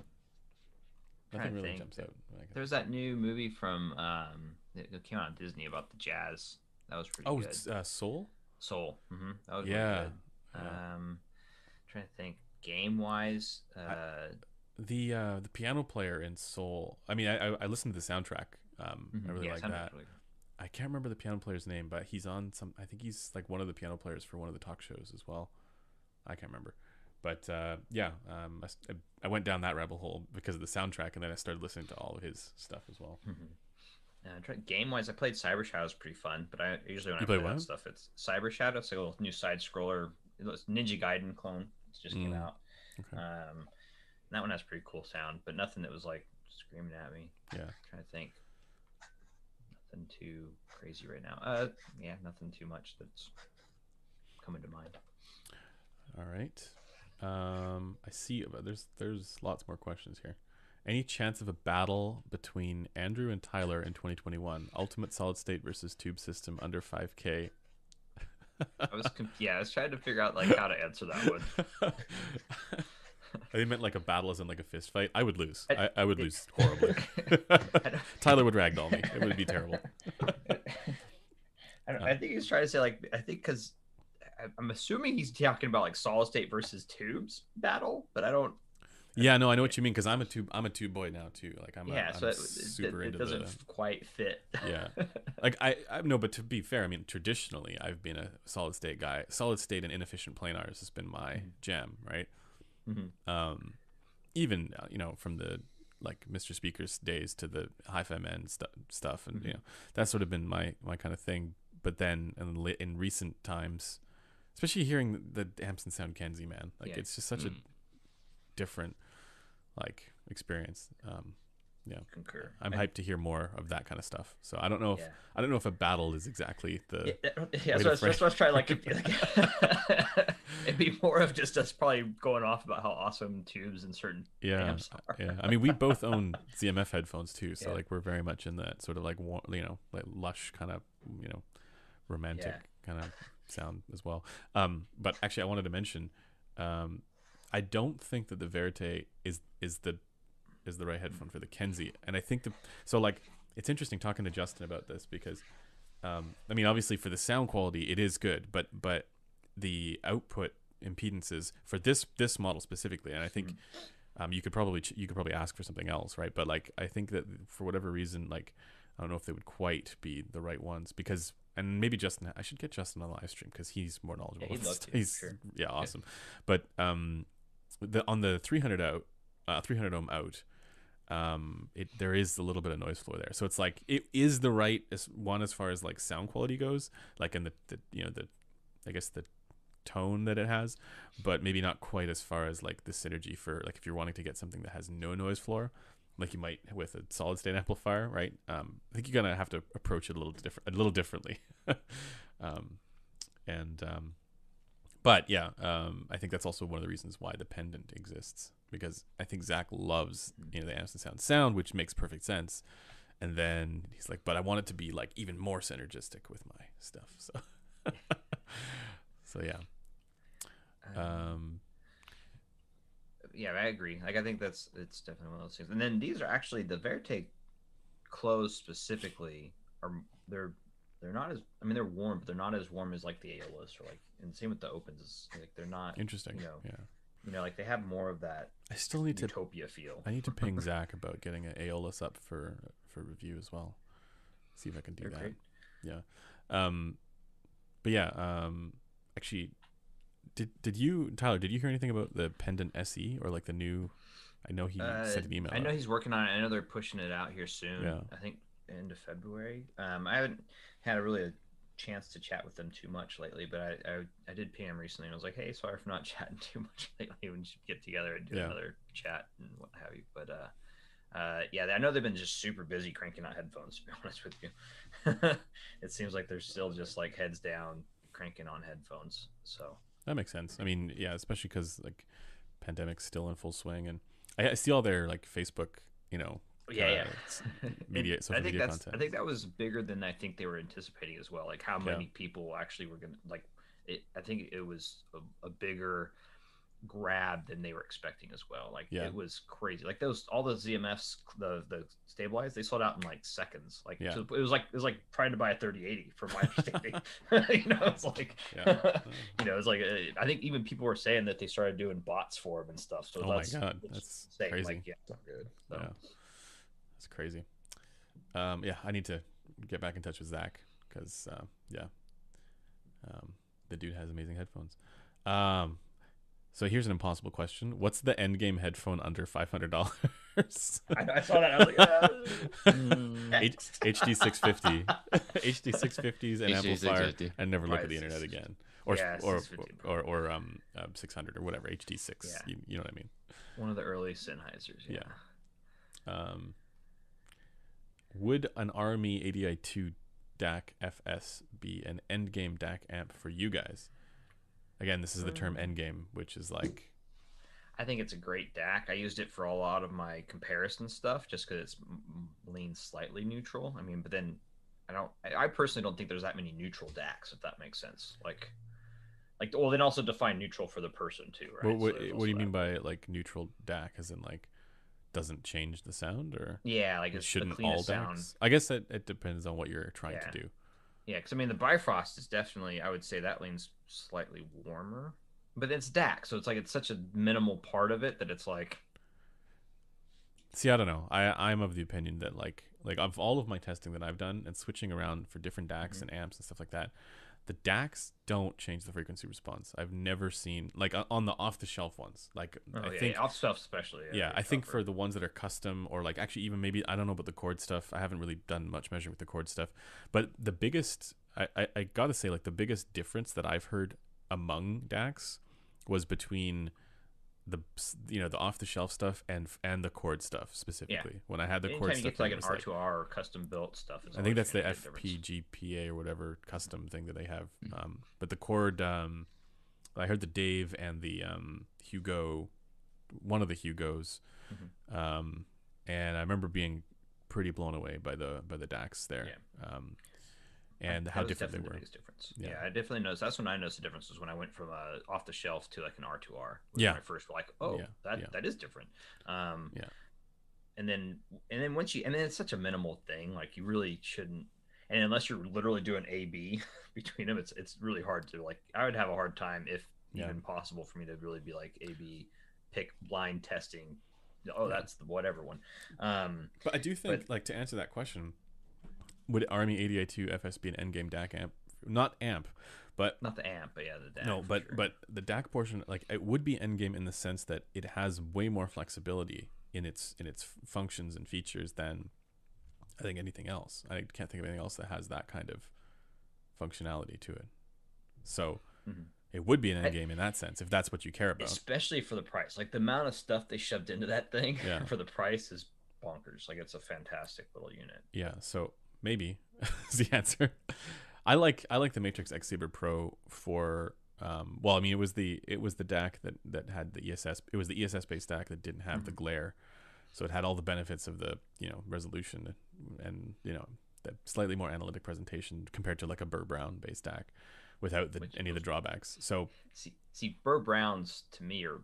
nothing to really think. jumps out. There's that new movie from um that that came out on Disney about the jazz. That was pretty Oh, good. it's uh, Soul. Soul. Mm-hmm. That was Yeah, Really good. yeah. Um, trying to think game wise. Uh, The uh, the piano player in Soul. I mean, I I, listened to the soundtrack. Um, I really yeah, like that. really. I can't remember the piano player's name, but he's on some. I think he's like one of the piano players for one of the talk shows as well. I can't remember, but uh, yeah, um, I I, went down that rabbit hole because of the soundtrack, and then I started listening to all of his stuff as well. Uh, game wise, I played Cyber Shadow. It's pretty fun, but I usually when You I play play that stuff, it's Cyber Shadow. It's like a little new side scroller. It's Ninja Gaiden clone. Just came Mm, out. okay. Um, that one has pretty cool sound, but nothing that was like screaming at me. Yeah. trying to think. Nothing too crazy right now. Uh, yeah, nothing too much that's coming to mind. All right. Um, I see. But there's there's lots more questions here. Any chance of a battle between Andrew and Tyler in 2021? Ultimate solid state versus tube system under 5K. I was yeah, I was trying to figure out like how to answer that one. I meant like a battle as in like a fist fight. I would lose. I, I- I would lose horribly. Tyler would ragdoll me. It would be terrible. I, don't, uh. I think he's trying to say like I think because I'm assuming he's talking about like solid state versus tubes battle, but I don't. Yeah, no, I know what you mean because I'm a tube. I'm a tube boy now too. Like I'm. yeah, a, so I'm it, it, super it into doesn't the. quite fit. Yeah. Like I, I no, but to be fair, I mean traditionally I've been a solid state guy. Solid state and inefficient planars has been my Mhm. jam, right? Mhm. Um, even uh, you know from the like Mr. Speaker's days to the men stu- stuff, and you Mhm. know that's sort of been my my kind of thing. But then in, li- in recent times, especially hearing the Ampsandsound Kenzie man, like Yeah. it's just such a Mm. different like experience. Um, Concur. I'm hyped to hear more of that kind of stuff. So I don't know if Yeah. I don't know if a battle is exactly the Yeah, yeah that's, to what, I was- that's what I was trying like, like it'd be more of just us probably going off about how awesome tubes and certain yeah amps are. yeah. I mean, we both own ZMF headphones too, so Yeah. like we're very much in that sort of like you know like lush kind of you know romantic Yeah. kind of sound as well. Um, but actually, I wanted to mention, um, I don't think that the Verite is is the is the right headphone for the Kenzie, and I think the so like it's interesting talking to Justin about this because, um, I mean, obviously for the sound quality it is good, but but the output impedances for this this model specifically, and I think. Um, you could probably ch- you could probably ask for something else, right? But like I think that for whatever reason, like I don't know if they would quite be the right ones because and maybe Justin I should get Justin on the live stream because he's more knowledgeable. he'd love to, he's sure. yeah awesome, but um the on the 300 out uh 300 ohm out um it there is a little bit of noise floor there. So it's like it is the right one as far as like sound quality goes like in the, the you know the i guess the tone that it has but maybe not quite as far as like the synergy for like if you're wanting to get something that has no noise floor like you might with a solid state amplifier right? Um i think you're gonna have to approach it a little different a little differently. Um and um but yeah, um, I think that's also one of the reasons why the pendant exists because I think Zach loves you know the Ampsandsound sound, which makes perfect sense. And then he's like, but I want it to be like even more synergistic with my stuff. So, so yeah, um, yeah, I agree. Like I think that's it's definitely one of those things. And then these are actually the Verite clothes specifically are they're they're not as I mean they're warm, but they're not as warm as like the Aeolus or like and same with the opens. Like they're not interesting. You know, yeah, you know, like they have more of that I still need to. utopia feel. I need to ping Zach about getting an Aeolus up for for review as well. See if I can do They're that. great. Yeah. Um, but yeah, um, actually, did did you Tyler? Did you hear anything about the Pendant SE or like the new? I know he Uh, sent an email. I know out. he's working on it. I know they're pushing it out here soon. Yeah. I think end of February. Um, I haven't had a really a chance to chat with them too much lately, but I, I I did PM recently and I was like, hey, sorry for not chatting too much lately. We should get together and do Yeah. another chat and what have you. But uh, uh, yeah, I know they've been just super busy cranking out headphones. To be honest with you, it seems like they're still just like heads down cranking on headphones. So That makes sense. I mean, yeah, especially because like pandemic's still in full swing, and I, I see all their like Facebook, you know, yeah, uh, yeah. media- I think that's. content. I think that was bigger than I think they were anticipating as well. Like how Yeah. many people actually were gonna like. It, I think it was a, a bigger grab than they were expecting as well. Like Yeah. it was crazy. Like those all the ZMFs, the the stabilized, they sold out in like seconds. Like Yeah. so it was like it was like trying to buy a 3080 from my understanding. you know, it's like you know, it's like uh, I think even people were saying that they started doing bots for them and stuff. So Oh my that's, God, that's insane. crazy. Like, yeah, not good. so. Yeah. That's crazy. Um, yeah, I need to get back in touch with Zach because uh, yeah, um, the dude has amazing headphones. Um, so here's an impossible question: What's the end game headphone under five hundred dollars? I, I saw that. I was like, uh, Mm, next. HD six fifty, HD six fifties and HD amplifier, 650. and never look Right, at the internet again, or Yeah, or, 650 or or um uh, six hundred or whatever HD six. Yeah. You, you know what I mean? one of the early Sennheisers. Yeah. Yeah. Um, would an RME ADI two DAC FS be an endgame DAC amp for you guys? Again, this is the term mm. endgame, which is like I think it's a great DAC. I used it for a lot of my comparison stuff just because it's m- slightly neutral. I mean, but then I don't. I, personally don't think there's that many neutral DACs, if that makes sense. Like, like well, then also define neutral for the person too, right? what what, So what do you also mean by like neutral DAC? As in like doesn't change the sound or. Yeah, like it shouldn't the all sound. I guess it, it depends on what you're trying Yeah. to do. Yeah, because I mean the Bifrost is definitely. I would say that leans slightly warmer, but it's DAC, so it's like it's such a minimal part of it that it's like. See, I don't know. I I'm of the opinion that like like of all of my testing that I've done and switching around for different DACs Mhm. and amps and stuff like that, the DACs don't change the frequency response. I've never seen like on the off the shelf ones. Like Oh, I yeah, think yeah, off stuff especially. yeah, they I think for the ones that are custom or like actually even maybe I don't know about the chord stuff. I haven't really done much measuring with the chord stuff, but the biggest I I, I gotta say like the biggest difference that I've heard among DACs was between the you know the off the shelf stuff and and the chord stuff specifically. When I had the Anytime chord you stuff, get like an R two R or custom built stuff. I think that's the gonna make a difference. FPGA or whatever custom thing that they have. Mm. Um, but the chord, um, I heard the Dave and the um, Hugo, one of the Hugos, Mm-hmm. um, and I remember being pretty blown away by the by the DACs there, um, and That how different they were. The biggest difference. Yeah. Yeah. I definitely noticed. That's when I noticed the difference was when I went from uh, off the shelf to like an R two R. Yeah. I first like, oh, Yeah, that yeah. that is different. Um, Yeah. And then and then once you and then it's such a minimal thing. Like you really shouldn't. And unless you're literally doing A B between them, it's it's really hard to like. I would have a hard time if even possible for me to really be like A B pick blind testing. Oh, that's the whatever one. Um, But I do think, But- like, to answer that question, would RME ADI-2 FS be an endgame DAC amp? Not amp, but not the amp, but yeah, the DAC. no, but sure. but the DAC portion, like, it would be endgame in the sense that it has way more flexibility in its in its functions and features than I think anything else. I can't think of anything else that has that kind of functionality to it. So Mhm. it would be an I- endgame in that sense if that's what you care about. especially for the price. Like the amount of stuff they shoved into that thing Yeah. for the price is bonkers. Like it's a fantastic little unit. Yeah, so maybe is the answer. I like I like the Matrix X Sabre Pro for um well I mean it was the it was the DAC that that had the ESS it was the ESS based DAC that didn't have the glare. So it had all the benefits of the, you know, resolution and, you know, the slightly more analytic presentation compared to like a Burr Brown based DAC without the, Which any of the drawbacks. So See, see, Burr Browns to me are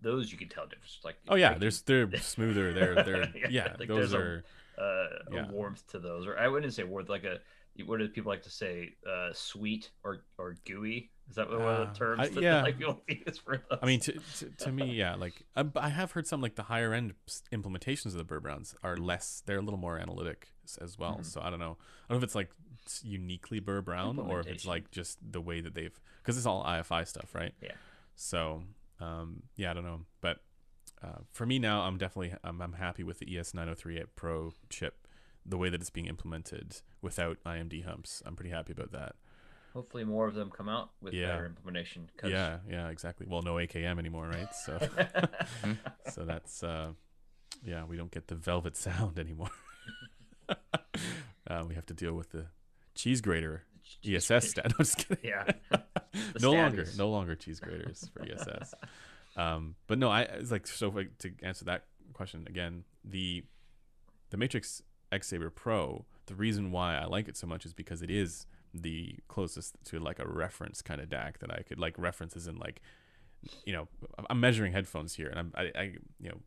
those you can tell difference. Like oh yeah, like, there's they're smoother. They're they're Yeah, yeah, like those there's a- are uh, yeah. a warmth to those, or I wouldn't say warmth, like a what do people like to say? Uh, sweet or or gooey? Is that one of Uh, the terms I- that yeah. like people use for those? I mean, to, to, to me, yeah, like I, I have heard some like the higher end implementations of the Burr Browns are less. They're a little more analytic as well. Mhm. So I don't know. I don't know if it's like uniquely Burr Brown or if it's like just the way that they've because it's all IFI stuff, right? Yeah. So um, yeah, I don't know, but uh, for me now, I'm definitely I'm, I'm happy with the E ES9038 Pro chip, the way that it's being implemented without IMD humps. I'm pretty happy about that. hopefully more of them come out with Yeah. better implementation. 'cause- Yeah, yeah, exactly. Well, no AKM anymore, right? So. so that's uh yeah we don't get the velvet sound anymore uh, we have to deal with the cheese grater ess stat I'm just kidding Yeah. No longer no longer cheese graters for ess um but no i it's like so like, to answer that question again the the matrix x sabre pro the reason why i like it so much is because it is the closest to like a reference kind of DAC that I could like references in like you know, I'm measuring headphones here, and I'm, I, I, you know,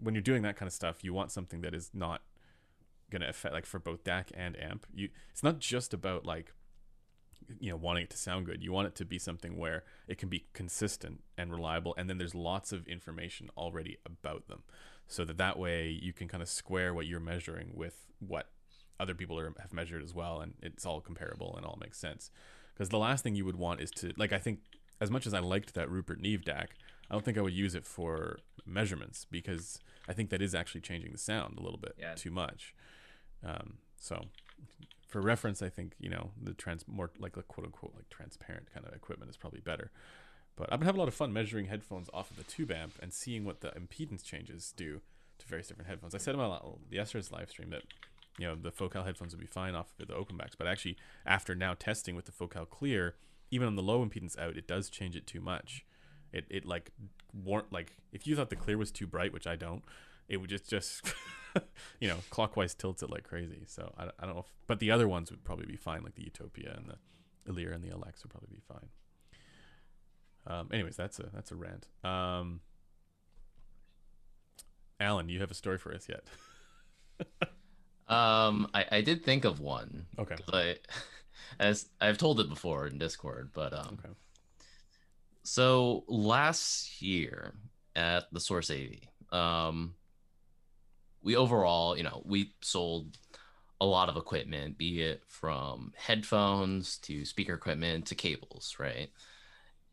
when you're doing that kind of stuff, you want something that is not gonna affect like for both DAC and amp. You, it's not just about like, you know, wanting it to sound good. You want it to be something where it can be consistent and reliable, and then there's lots of information already about them, so that that way you can kind of square what you're measuring with what other people are, have measured as well, and it's all comparable and all makes sense. Because the last thing you would want is to like I think as much as I liked that Rupert Neve DAC, I don't think I would use it for measurements because I think that is actually changing the sound a little bit Yeah. too much. Um, so for reference, I think you know the trans more like a quote unquote like transparent kind of equipment is probably better. But I've been having a lot of fun measuring headphones off of the tube amp and seeing what the impedance changes do to various different headphones. I said in my yesterday's live stream that you know the Focal headphones would be fine off of the open backs, but actually after now testing with the Focal Clear, even on the low impedance out, it does change it too much. It it like warrant like if you thought the clear was too bright, which I don't, it would just just you know clockwise tilts it like crazy. So I, I don't know, if, but the other ones would probably be fine, like the Utopia and the Elear and the Elex would probably be fine. Um, anyways, that's a that's a rant. Um, Alan, you have a story for us yet? Um, I, I did think of one. Okay. I, as I've told it before in Discord, but um, Okay. so last year at the Source AV, um, we overall, you know, we sold a lot of equipment, be it from headphones to speaker equipment to cables, right?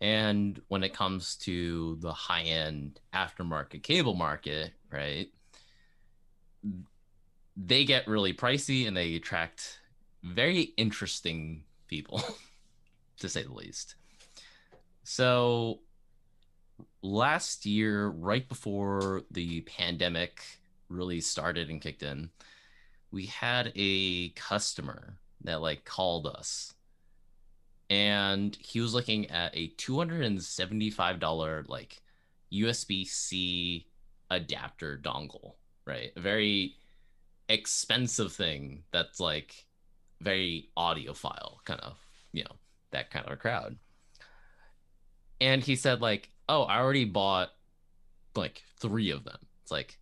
And when it comes to the high end aftermarket cable market, right? They get really pricey and they attract very interesting people, to say the least. So last year, right before the pandemic really started and kicked in, we had a customer that like called us and he was looking at a $275 like USB-C adapter dongle, right? A very expensive thing that's like very audiophile kind of, you know, that kind of a crowd. And he said like, "Oh, I already bought like 3 of them." It's like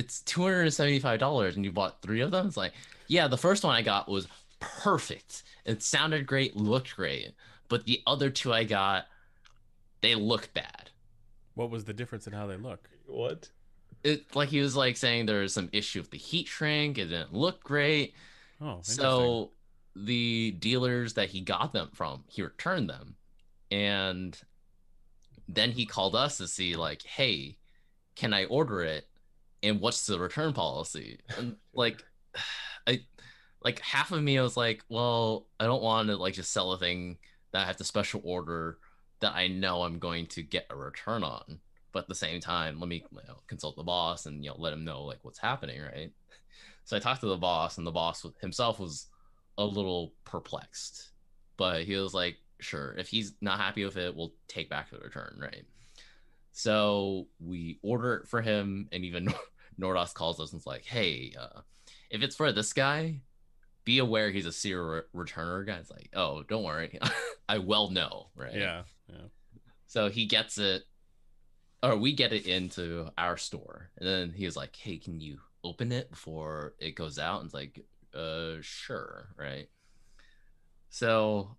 it's $275 and you bought 3 of them? It's like, "Yeah, the first one I got was perfect. It sounded great, looked great, but the other two I got they look bad." What was the difference in how they look? What? It like he was like saying there was some issue with the heat shrink, it didn't look great. Oh. So the dealers that he got them from, he returned them. And then he called us to see, like, hey, can I order it? And what's the return policy? And like I like half of me was like, well, I don't want to like just sell a thing that I have to special order that I know I'm going to get a return on. But at the same time, let me you know, consult the boss and you know let him know like what's happening, right? So I talked to the boss, and the boss himself was a little perplexed, but he was like, "Sure, if he's not happy with it, we'll take back the return." Right. So we order it for him, and even Nordos calls us and's like, "Hey, uh, if it's for this guy, be aware he's a serial re- returner." Guy's like, "Oh, don't worry, I well know." Right. yeah, yeah. So he gets it, or we get it into our store, and then he was like, "Hey, can you open it before it goes out?" And it's like, "Uh, sure, right." So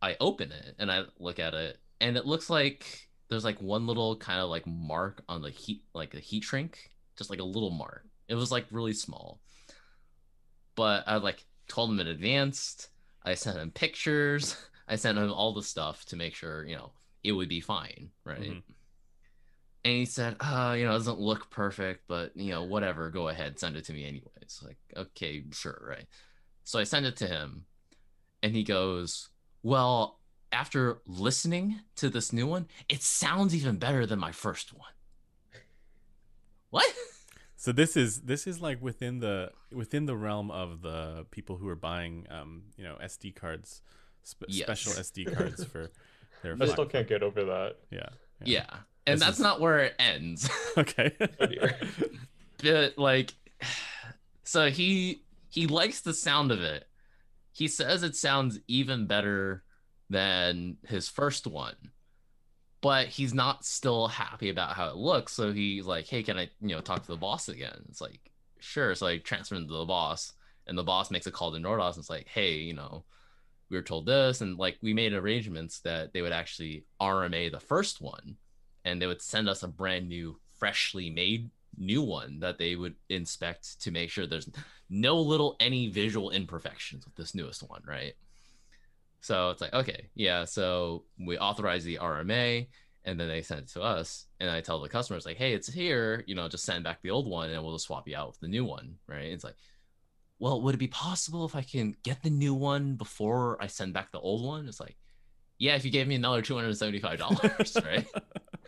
I open it and I look at it, and it looks like there's like one little kind of like mark on the heat, like a heat shrink, just like a little mark. It was like really small, but I like told him in advance. I sent him pictures. I sent him all the stuff to make sure you know it would be fine, right? Mhm. And he said, uh, you know, it doesn't look perfect, but you know, whatever, go ahead, send it to me anyways. Like, okay, sure, right. So I send it to him, and he goes, Well, after listening to this new one, it sounds even better than my first one. What? So this is this is like within the within the realm of the people who are buying um you know SD cards, spe- Yes. special SD cards for their. I still can't get over that. Yeah. Yeah. And This that's is- not where it ends. Okay. Oh, but like so he he likes the sound of it he says it sounds even better than his first one but he's not still happy about how it looks. So he's like, "Hey, can I, you know, talk to the boss again?" It's like, "Sure." So I transfer to the boss, and the boss makes a call to Nordos and it's like, "Hey, you know, we were told this, and like we made arrangements that they would actually RMA the first one, and they would send us a brand new, freshly made new one that they would inspect to make sure there's no little any visual imperfections with this newest one, right?" So it's like, okay, yeah. So we authorize the RMA and then they send it to us. And I tell the customers, like, hey, it's here, you know, just send back the old one and we'll just swap you out with the new one. Right. It's like, well, would it be possible if I can get the new one before I send back the old one? It's like, yeah, if you gave me another $275, right?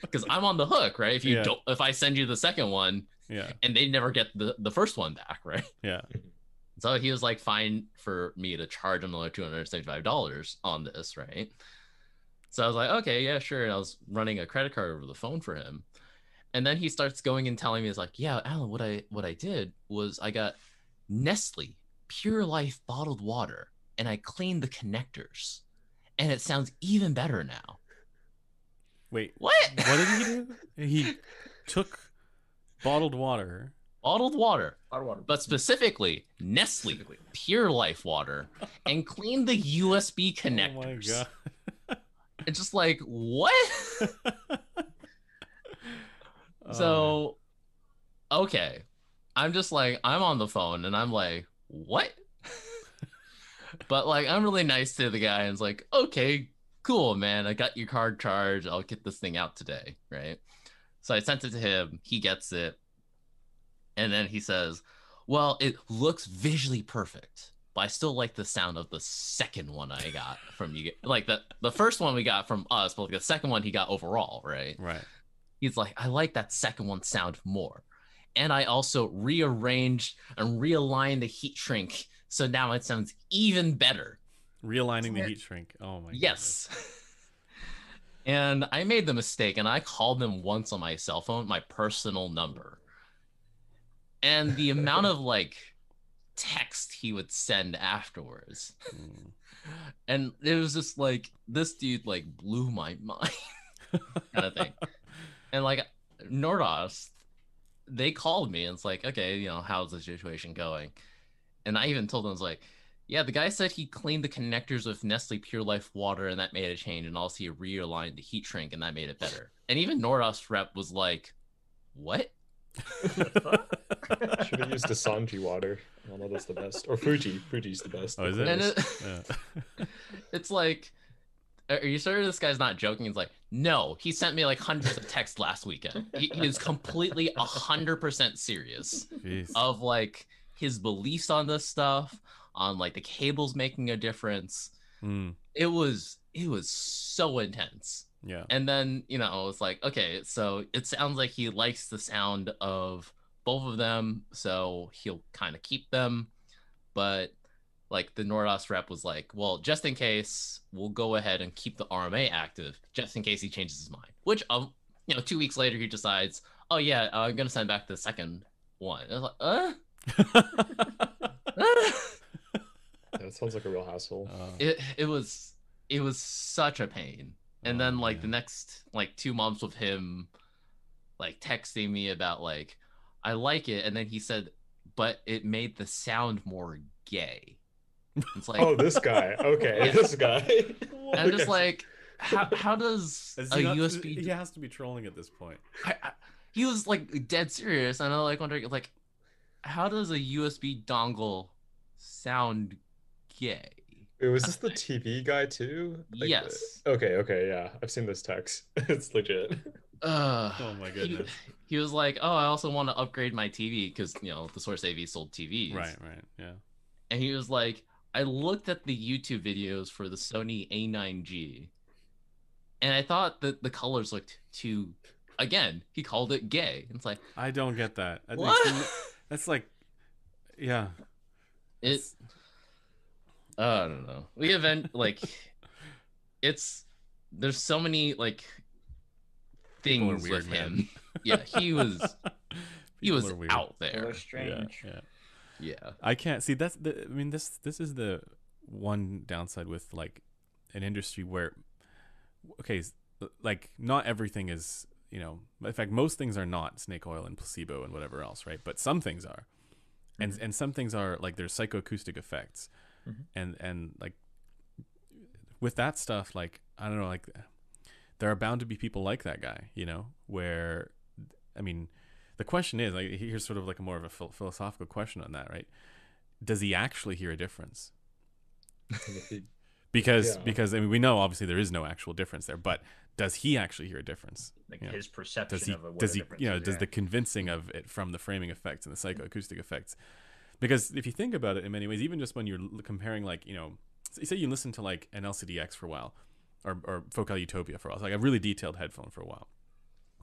Because I'm on the hook, right? If you Yeah. don't, if I send you the second one Yeah. and they never get the, the first one back, right? Yeah. So he was like, fine for me to charge him another two hundred seventy-five dollars on this, right? So I was like, okay, yeah, sure. And I was running a credit card over the phone for him, and then he starts going and telling me, he's like, yeah, Alan, what I what I did was I got Nestle Pure Life bottled water, and I cleaned the connectors, and it sounds even better now." Wait. What? What did he do? He took bottled water. Bottled water, Hot water. but specifically Nestle Pure Life water, and clean the USB connectors. Oh my It's just like what? god. Oh, so okay. I'm just like I'm on the phone and I'm like, what? but like I'm really nice to the guy and it's like, okay, cool, man. I got your card charged. I'll get this thing out today, right? So I sent it to him. He gets it. And then he says, Well, it looks visually perfect, but I still like the sound of the second one I got from you. Like the, the first one we got from us, but like the second one he got overall, right? right. He's like, I like that second one sound more. And I also rearranged and realigned the heat shrink. So now it sounds even better. Realigning the heat shrink. Oh my. Yes. and I made the mistake and I called them once on my cell phone, my personal number. And the amount of like text he would send afterwards. Mm. And it was just like this dude like blew my mind kind of thing. And like Nordos, they called me and it's like, okay, you know, how's the situation going? And I even told them, I was like, yeah, the guy said he cleaned the connectors with Nestle Pure Life water and that made a change. And also he realigned the heat shrink and that made it better. And even Nordos rep was like, what? Should have used the Sanji water. I don't know that's the best. Or Fuji. Fuji's the best. Oh, is it? And it, Yeah. it's like, are you sure this guy's not joking? He's like, no, he sent me like hundreds of texts last weekend. He, he is completely a hundred percent serious Jeez. of like his beliefs on this stuff, on like the cables making a difference. Mm. It was it was so intense. Yeah. And then, you know, it's like, okay, so it sounds like he likes the sound of both of them, so he'll kind of keep them. But like the Nordos rep was like, well, just in case, we'll go ahead and keep the RMA active, just in case he changes his mind. Which, um, you know, two weeks later, he decides, oh yeah, I'm gonna send back the second one. I was like, uh? Yeah, it sounds like a real hassle. Uh, it it was it was such a pain and then Oh, like the next like two months with him like texting me about like i like it and then he said but it made the sound more gay it's like oh, this guy. Okay, Yeah. this guy. i'm just like how, how does is a not- usb He has to be trolling at this point. I, I, he was like dead serious and i like wondering like how does a usb dongle sound gay Wait, was this the TV guy too? Like yes Okay, okay, yeah. I've seen this text. it's legit. uh Oh my goodness. he was like, "Oh, I also want to upgrade my TV because you know the Source AV sold TVs." Right. Right. Yeah. And he was like, "I looked at the YouTube videos for the Sony A9G, and I thought that the colors looked too." Again, he called it gay. It's like I don't get that. That what? That's like, yeah. It. That's- I don't know. We event like, it's there's so many like People are things weird, with man. him. Yeah, he was he was weird. out there. Yeah, strange. yeah. Yeah. I can't see that's the. I mean, this this is the one downside with like an industry where, okay, s- like not everything is you know in fact most things are not snake oil and placebo and whatever else right but some things are and Mhm. and some things are like there's psychoacoustic effects Mhm. and and like with that stuff like i don't know like there are bound to be people like that guy you know where i mean the question is like here's sort of like a more of a phil- philosophical question on that right does he actually hear a difference And if he- because Yeah. because I mean we know obviously there is no actual difference there, but does he actually hear a difference? Like Yeah. his perception Does he of a, what does he you know does yeah. the convincing of it from the framing effects and the psychoacoustic effects? Because if you think about it in many ways, even just when you're comparing like you know, say you listen to like an LCDX for a while, or or Focal Utopia for a while, it's like a really detailed headphone for a while,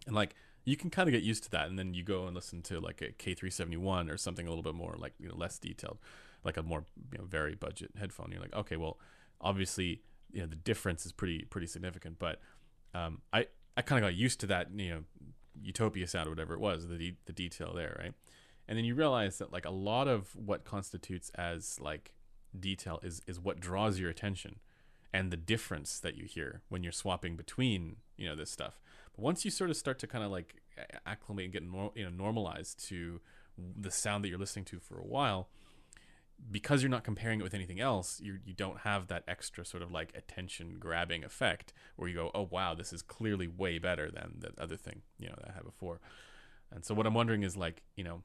and like you can kind of get used to that, and then you go and listen to like a K371 or something a little bit more like you know less detailed, like a more you know very budget headphone. You're like, okay, well, obviously you know the difference is pretty pretty significant, but um, I I kind of got used to that you know Utopia sound or whatever it was the de- the detail there, right? And then you realize that like a lot of what constitutes as like detail is is what draws your attention and the difference that you hear when you're swapping between you know this stuff. But once you sort of start to kind of like acclimate and get nor- you know normalized to the sound that you're listening to for a while, because you're not comparing it with anything else, you you don't have that extra sort of like attention grabbing effect where you go, oh wow, this is clearly way better than the other thing you know that I had before. And so what I'm wondering is like you know,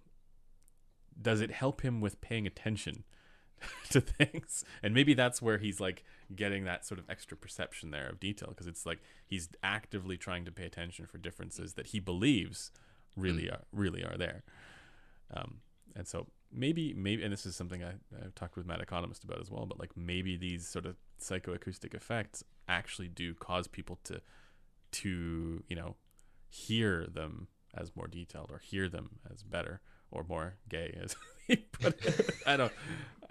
does it help him with paying attention to things? And maybe that's where he's like getting that sort of extra perception there of detail because it's like he's actively trying to pay attention for differences that he believes really are really are there. Um, and so maybe maybe and this is something I, I've talked with Matt Economist about as well, but like maybe these sort of psychoacoustic effects actually do cause people to to, you know, hear them as more detailed or hear them as better or more gay as he put it. I don't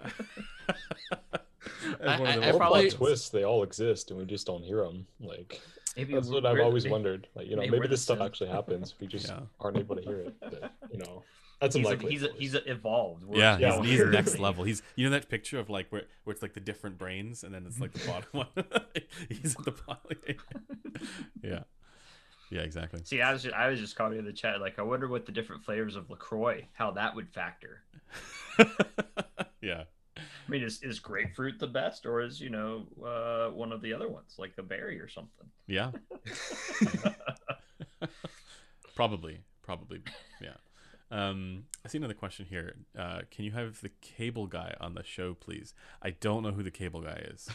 I- As one of the I All probably- plot twists, they all exist, and we just don't hear them. Like Maybe that's what I've always may- wondered. Like you know, maybe maybe this stuff actually happens. We just Yeah. aren't able to hear it. But, you know, that's He's, unlikely. he's, at he's evolved. We're yeah, still he's, he's next level. He's you know that picture of like where where it's like the different brains and then it's like the bottom one. he's at the bottom. yeah, yeah, exactly. See, I was just, I was just commenting in the chat like I wonder what the different flavors of Lacroix how that would factor. yeah, I mean, is is grapefruit the best, or is you know uh, one of the other ones like the berry or something? yeah, probably, probably, yeah. Um, I see another question here. Uh, can you have the cable guy on the show, please? I don't know who the cable guy is.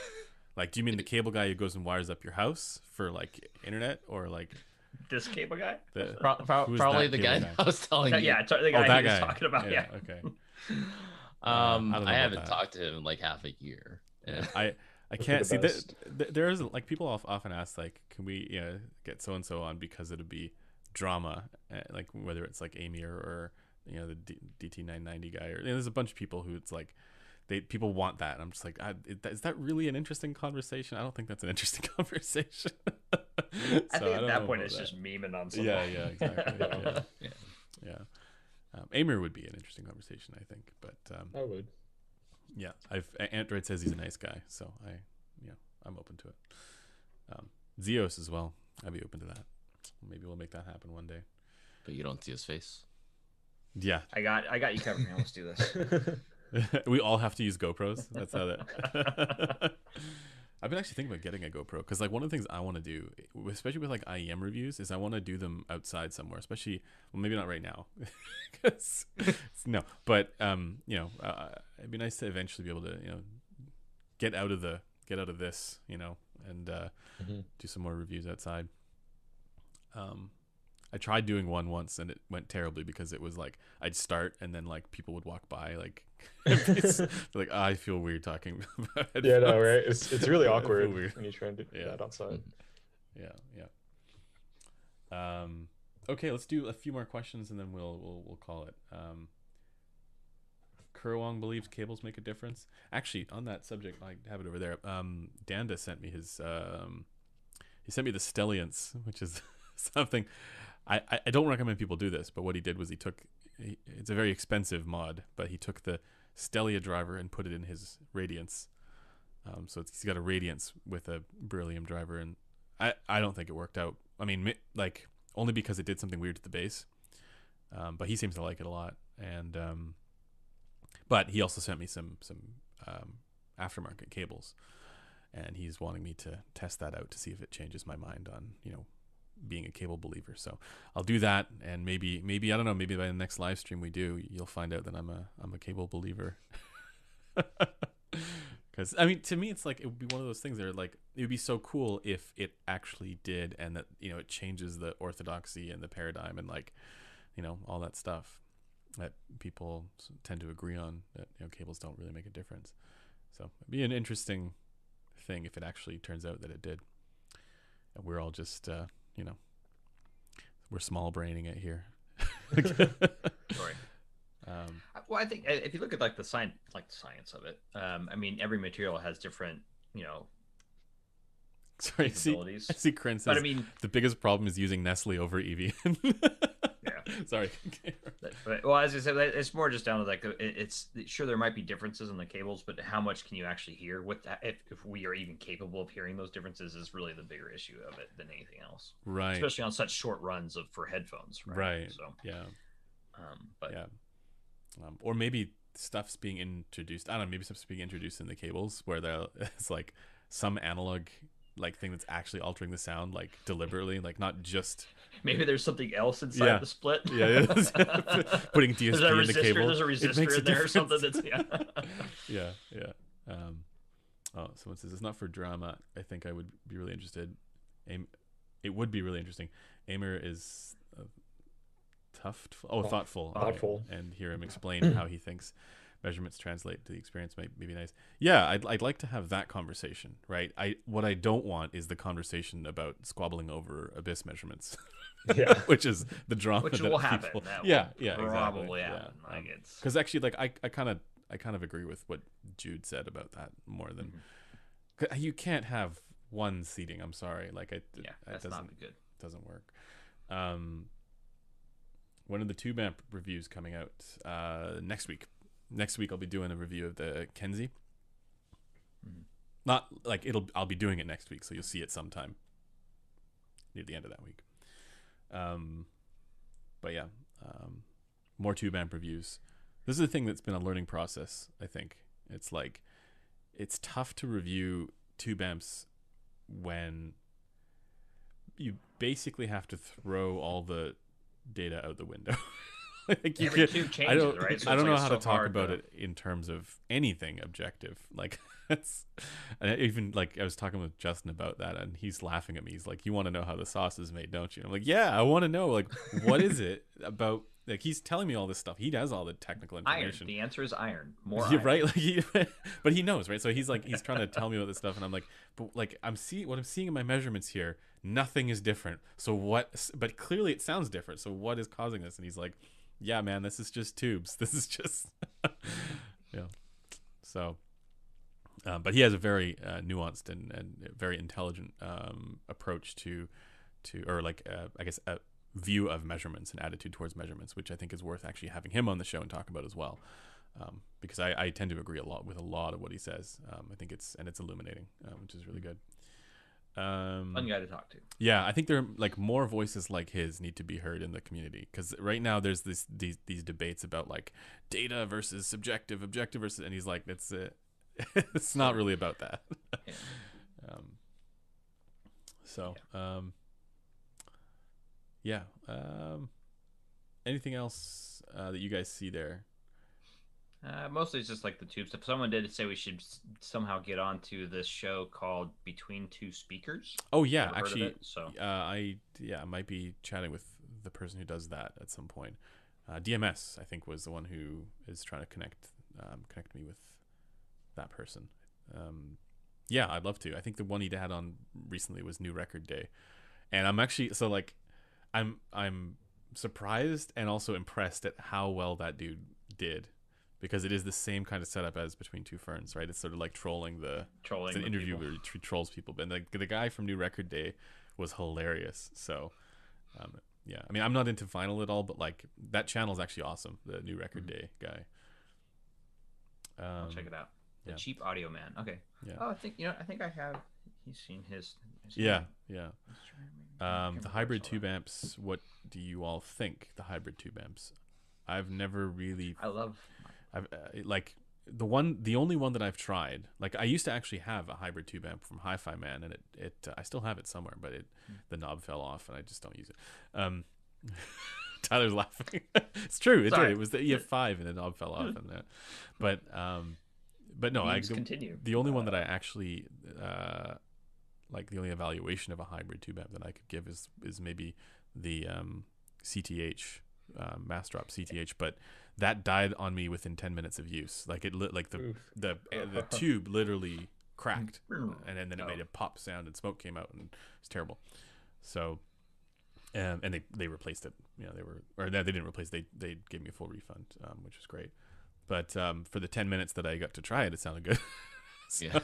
Like, do you mean the cable guy who goes and wires up your house for like internet, or like this cable guy? the Pro- pro- probably the guy cable that I was telling Yeah, you. yeah, t- the oh guy that he was talking about. Yeah. okay. Um, I I, haven't that. talked to him in like half a year. Yeah. I I can't the see that. best. Th- there is like people of- often ask like, can we you know get so and so on because it'd be drama, uh, like whether it's like Amir or, or you know the D- DT nine ninety guy or you know, there's a bunch of people who it's like they people want that. And I'm just like, I, is that really an interesting conversation? I don't think that's an interesting conversation. I think at know that point it's that. just memeing on someone. yeah, yeah, exactly. yeah, Yeah. yeah. Um, Amir would be an interesting conversation, I think, but um, I would. yeah, I've A- Android says he's a nice guy, so I, yeah, I'm open to it. Um, Zeos as well. I'd be open to that. Maybe we'll make that happen one day. But you don't see his face. Yeah, I got I got you covered. man. Let's do this. we all have to use GoPros. That's how that. I've been actually thinking about getting a GoPro because, like, one of the things I want to do, especially with like IEM reviews, is I want to do them outside somewhere. Especially, well, maybe not right now, because no. But um, you know, uh, it'd be nice to eventually be able to, you know, get out of the get out of this, you know, and uh, Mhm. do some more reviews outside. Um, I tried doing one once and it went terribly because it was like I'd start and then like people would walk by like like "Ah, I feel weird talking about Yeah, no, right? It's it's really awkward weird. when you try and do Yeah. that outside. Yeah, yeah. Um, okay, let's do a few more questions and then we'll we'll we'll call it. Um, Kurwong believes cables make a difference. Actually, on that subject, I have it over there. Um, Danda sent me his. Um, he sent me the Stelliance, which is something. I, I- don't recommend people do this, but what he did was he took. It's a very expensive mod, but he took the Stellia driver and put it in his Radiance. Um, so he's got a Radiance with a Beryllium driver and I I don't think it worked out. I mean, like only because it did something weird to the bass. Um, but he seems to like it a lot, and um, but he also sent me some some um, aftermarket cables, and he's wanting me to test that out to see if it changes my mind on you know being a cable believer. So I'll do that, and maybe maybe I don't know. Maybe by the next live stream we do, you'll find out that I'm a I'm a cable believer. Because I mean, to me, it's like it would be one of those things that are like it would be so cool if it actually did, and that you know it changes the orthodoxy and the paradigm and like you know all that stuff that people tend to agree on that you know cables don't really make a difference. So it'd be an interesting thing if it actually turns out that it did, and we're all just uh, you know we're small braining it here. Sorry. Um, well, I think uh, if you look at like the science, like the science of it, um, I mean, every material has different, you know. Sorry, see, I see. Kren says, but I mean, the biggest problem is using Nestle over Evian. Sorry. well, as I said, it's more just down to like it's sure there might be differences in the cables, but how much can you actually hear? With that, if if we are even capable of hearing those differences, is really the bigger issue of it than anything else. Right. Especially on such short runs of for headphones. Right. right. So yeah. Um, but yeah um, or maybe stuff's being introduced. I don't know. Maybe stuff's being introduced in the cables where it's like some analog like thing that's actually altering the sound like deliberately, like not just. Maybe there's something else inside yeah. the split. Yeah, yeah. putting DSP in the cable. There's a resistor in there or something. That's yeah. yeah, yeah. Um, oh, someone says it's not for drama. I think I would be really interested. Aim, it would be really interesting. Amir is tough. Oh, thoughtful. Thoughtful. Okay. And hear him explain how he thinks measurements translate to the experience might, may be nice. Yeah, I'd, I'd like to have that conversation, right? I what I don't want is the conversation about squabbling over abyss measurements. yeah, which is the drama which will happen. yeah, yeah, probably exactly. happen. Yeah. Like it's because actually, like I, I kind of, I kind of agree with what Jude said about that more than mm-hmm. you can't have one seating. I'm sorry, like I, yeah, that's not good. Doesn't work. Um, one of the tube amp reviews coming out uh, next week. Next week I'll be doing a review of the Kenzie. Mm-hmm. Not like it'll I'll be doing it next week, so you'll see it sometime near the end of that week. Um, but yeah, um, more tube amp reviews. This is a thing that's been a learning process. I think it's like it's tough to review tube amps when you basically have to throw all the data out the window. like you Every changes, I don't, right? So I don't know like how so to talk about it in terms of anything objective. Like that's even like I was talking with Justin about that, and he's laughing at me. He's like, "You want to know how the sauce is made, don't you?" I'm like, "Yeah, I want to know. Like, what is it about?" Like he's telling me all this stuff. He does all the technical information. Iron. The answer is iron. More. Yeah, iron. right. Like he, but he knows, right? So he's like, he's trying to tell me about this stuff, and I'm like, but like I'm seeing what I'm seeing in my measurements here nothing is different. So what? But clearly it sounds different. So what is causing this? And he's like, yeah, man, this is just tubes. This is just, yeah. So, um, but he has a very uh, nuanced and, and very intelligent um, approach to, to or like uh, I guess a view of measurements and attitude towards measurements, which I think is worth actually having him on the show and talk about as well. Um, because I, I, tend to agree a lot with a lot of what he says. Um, I think it's and it's illuminating, uh, which is really good. Um, Fun guy to talk to. Yeah, I think there are like more voices like his need to be heard in the community because right now there's this these these debates about like data versus subjective, objective versus, and he's like, it's uh, it's not really about that. yeah. um, so, yeah. Um, yeah. Um, anything else uh, that you guys see there? Uh, mostly it's just like the tube stuff. Someone did say we should somehow get onto this show called Between Two Speakers. Oh yeah, actually, it, so uh, I yeah I might be chatting with the person who does that at some point. Uh, DMS I think was the one who is trying to connect um, connect me with that person. Um, yeah, I'd love to. I think the one he had on recently was New Record Day, and I'm actually so like I'm I'm surprised and also impressed at how well that dude did because it is the same kind of setup as between two ferns, right? It's sort of like trolling the trolling. It's an interview people. where he trolls people, but the the guy from New Record Day was hilarious. So, um, yeah, I mean, I'm not into vinyl at all, but like that channel is actually awesome. The New Record mm-hmm. Day guy. Um, I'll check it out. The yeah. cheap audio man. Okay. Yeah. Oh, I think you know. I think I have he's seen his. his Yeah, yeah. Um, the hybrid tube that. amps. What do you all think? The hybrid tube amps. I've never really I love. I've uh, like the one, the only one that I've tried. Like I used to actually have a hybrid tube amp from HiFiMan, and it, it, uh, I still have it somewhere, but it, Hmm. the knob fell off, and I just don't use it. Um, Tyler's laughing. it's true. It Sorry. did. It was the EF5, and the knob fell off, and uh, but um, but no, I Memes continue. the only one that I actually uh, like the only evaluation of a hybrid tube amp that I could give is is maybe the um, CTH uh, Massdrop CTH, but that died on me within ten minutes of use. Like it lit like the Oof. the uh, the tube literally cracked, and then, then it made Oh. a pop sound and smoke came out and it's terrible. So. Um, and they, they replaced it. You know, they were or no, they didn't replace. They they gave me a full refund, um, which was great. But um, for the ten minutes that I got to try it, it sounded good. So- Yeah.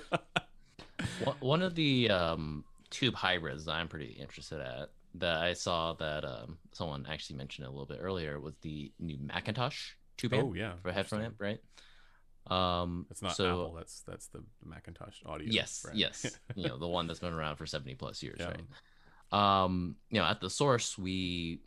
One- One of the um, tube hybrids that I'm pretty interested at that I saw that um, someone actually mentioned a little bit earlier was the new McIntosh Oh yeah, for headphone amp, right? Um, It's not so, Apple. That's that's the McIntosh audio. Yes, brand. yes, you know the one that's been around for seventy plus years, Yeah. right? Um, you know, at the source, we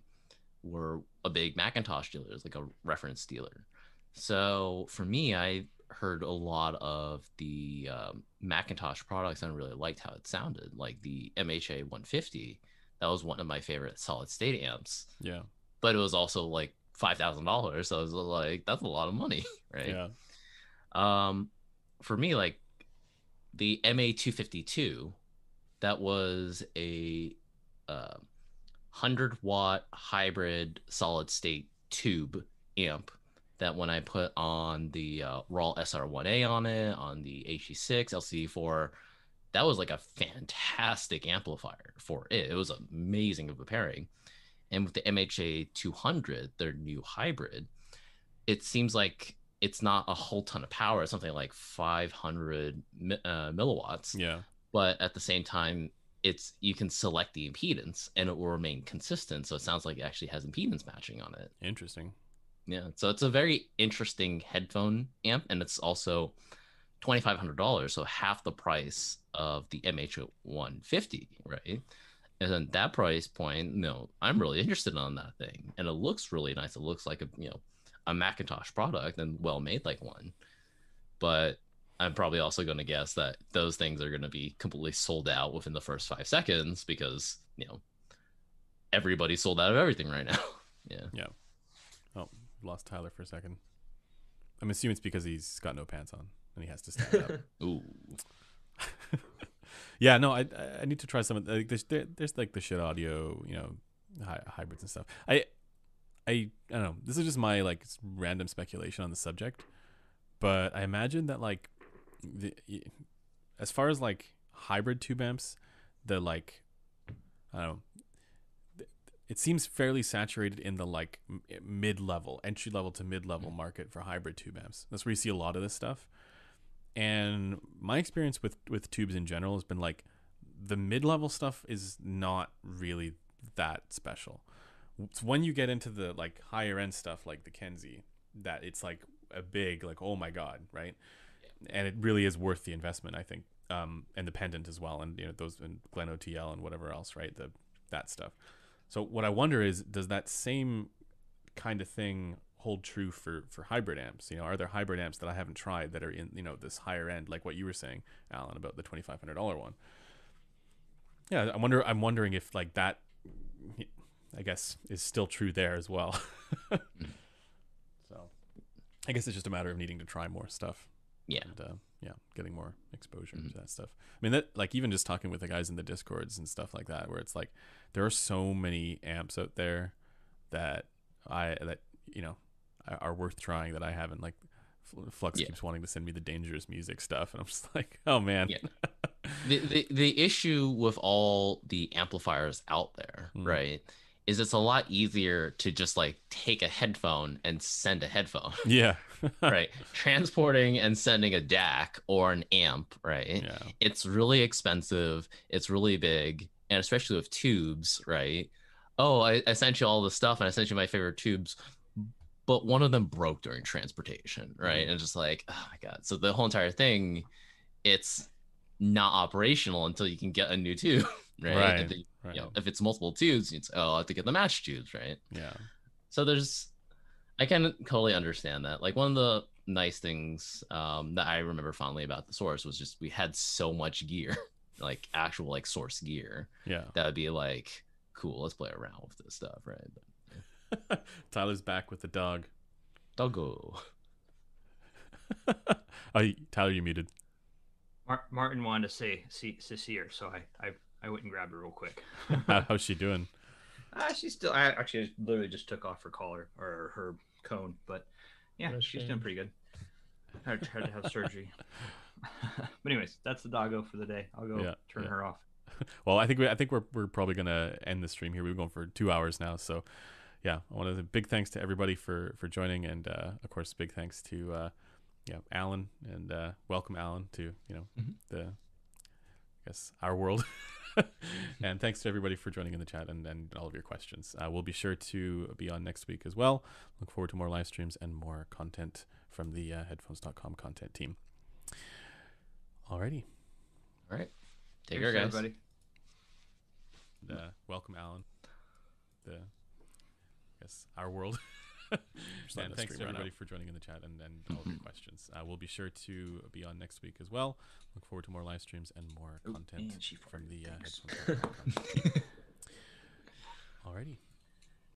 were a big McIntosh dealer, it's like a reference dealer. So for me, I heard a lot of the um, McIntosh products and really liked how it sounded, like the MHA 150. That was one of my favorite solid state amps, yeah, but it was also like five thousand dollars. So I was like, that's a lot of money, right? yeah, Um, for me, like the MA two fifty two, that was a uh, hundred watt hybrid solid state tube amp that when I put on the uh, Raal SR1A on it, on the HE6 LCD4, that was like a fantastic amplifier for it. It was amazing of a pairing. And with the MHA 200, their new hybrid, it seems like it's not a whole ton of power. It's something like 500 uh, milliwatts, yeah. but at the same time, it's you can select the impedance and it will remain consistent. So it sounds like it actually has impedance matching on it. Interesting. Yeah, so it's a very interesting headphone amp, and it's also twenty five hundred dollars, so half the price of the MH one fifty, right? And then that price point, you no, I'm really mm-hmm. interested on that thing, and it looks really nice. It looks like a you know a McIntosh product and well made like one, but I'm probably also going to guess that those things are going to be completely sold out within the first five seconds because you know everybody's sold out of everything right now. Yeah. Yeah. Oh, lost Tyler for a second. I'm assuming it's because he's got no pants on and he has to stand up. Ooh. Yeah, no, I I need to try some of like there's there, there's like the Schiit audio, you know, hy- hybrids and stuff. I I I don't know. This is just my like random speculation on the subject, but I imagine that like the as far as like hybrid tube amps, the like I don't know. It seems fairly saturated in the like mid level, entry level to mid level market for hybrid tube amps. That's where you see a lot of this stuff and my experience with with tubes in general has been like the mid-level stuff is not really that special. It's when you get into the like higher end stuff like the kenzie that it's like a big like oh my god right? And it really is worth the investment i think um and the pendant as well and you know those and Glenn OTL and whatever else right? The that stuff. So what i wonder is does that same kind of thing hold true for for hybrid amps you know are there hybrid amps that i haven't tried that are in you know this higher end like what you were saying alan about the $2500 one yeah i wonder i'm wondering if like that i guess is still true there as well so i guess it's just a matter of needing to try more stuff Yeah. and uh, yeah getting more exposure Mhm. to that stuff i mean that like even just talking with the guys in the discords and stuff like that where it's like there are so many amps out there that i that you know are- worth trying that i haven't like flux Yeah. keeps wanting to send me the dangerous music stuff and i'm just like oh man Yeah. the, the the issue with all the amplifiers out there, Mm. right, is it's a lot easier to just like take a headphone and send a headphone, yeah right? Transporting and sending a DAC or an amp, right? yeah It's really expensive. It's really big, and especially with tubes, right? Oh, I, I sent you all the stuff, and I sent you my favorite tubes, but one of them broke during transportation, right? Mhm. And just like, oh my god. So the whole entire thing, it's not operational until you can get a new tube, right? Right, If, they- right. you know, if it's multiple tubes, it's oh, I have to get the match tubes, right? Yeah. So there's, I can totally understand that. Like one of the nice things um, that I remember fondly about the source was just we had so much gear, like actual like source gear Yeah. that would be like cool. Let's play around with this stuff, right? Tyler's back with the dog. Doggo. oh, Tyler, you muted. Mar- Martin wanted to say see Cecile, so I, I I went and grabbed her real quick. How's she doing? Ah, she's still. I actually literally just took off her collar or her cone, but yeah, What she's shame. doing pretty good. Had, had to have surgery. but anyways, that's the doggo for the day. I'll go Yeah, turn yeah. her off. Well, I think we, I think we're we're probably gonna end the stream here. We've been going for two hours now, so yeah. I want to big thanks to everybody for for joining, and uh, of course, big thanks to uh, yeah Alan and uh, welcome Alan to you know Mhm. the I guess our world. and thanks to everybody for joining in the chat and, and all of your questions. Uh, we'll be sure to be on next week as well. Look forward to more live streams and more content from the uh, headphones.com content team. Alrighty. All right. Take Cheers, care, guys. everybody. And, uh, welcome, Alan. The, I guess, our world. and thanks to everybody out. for joining in the chat and, and all of your questions. Uh, we'll be sure to be on next week as well. Look forward to more live streams and more Ooh, content and from the uh, Thanks. headphones.com content team. Alrighty.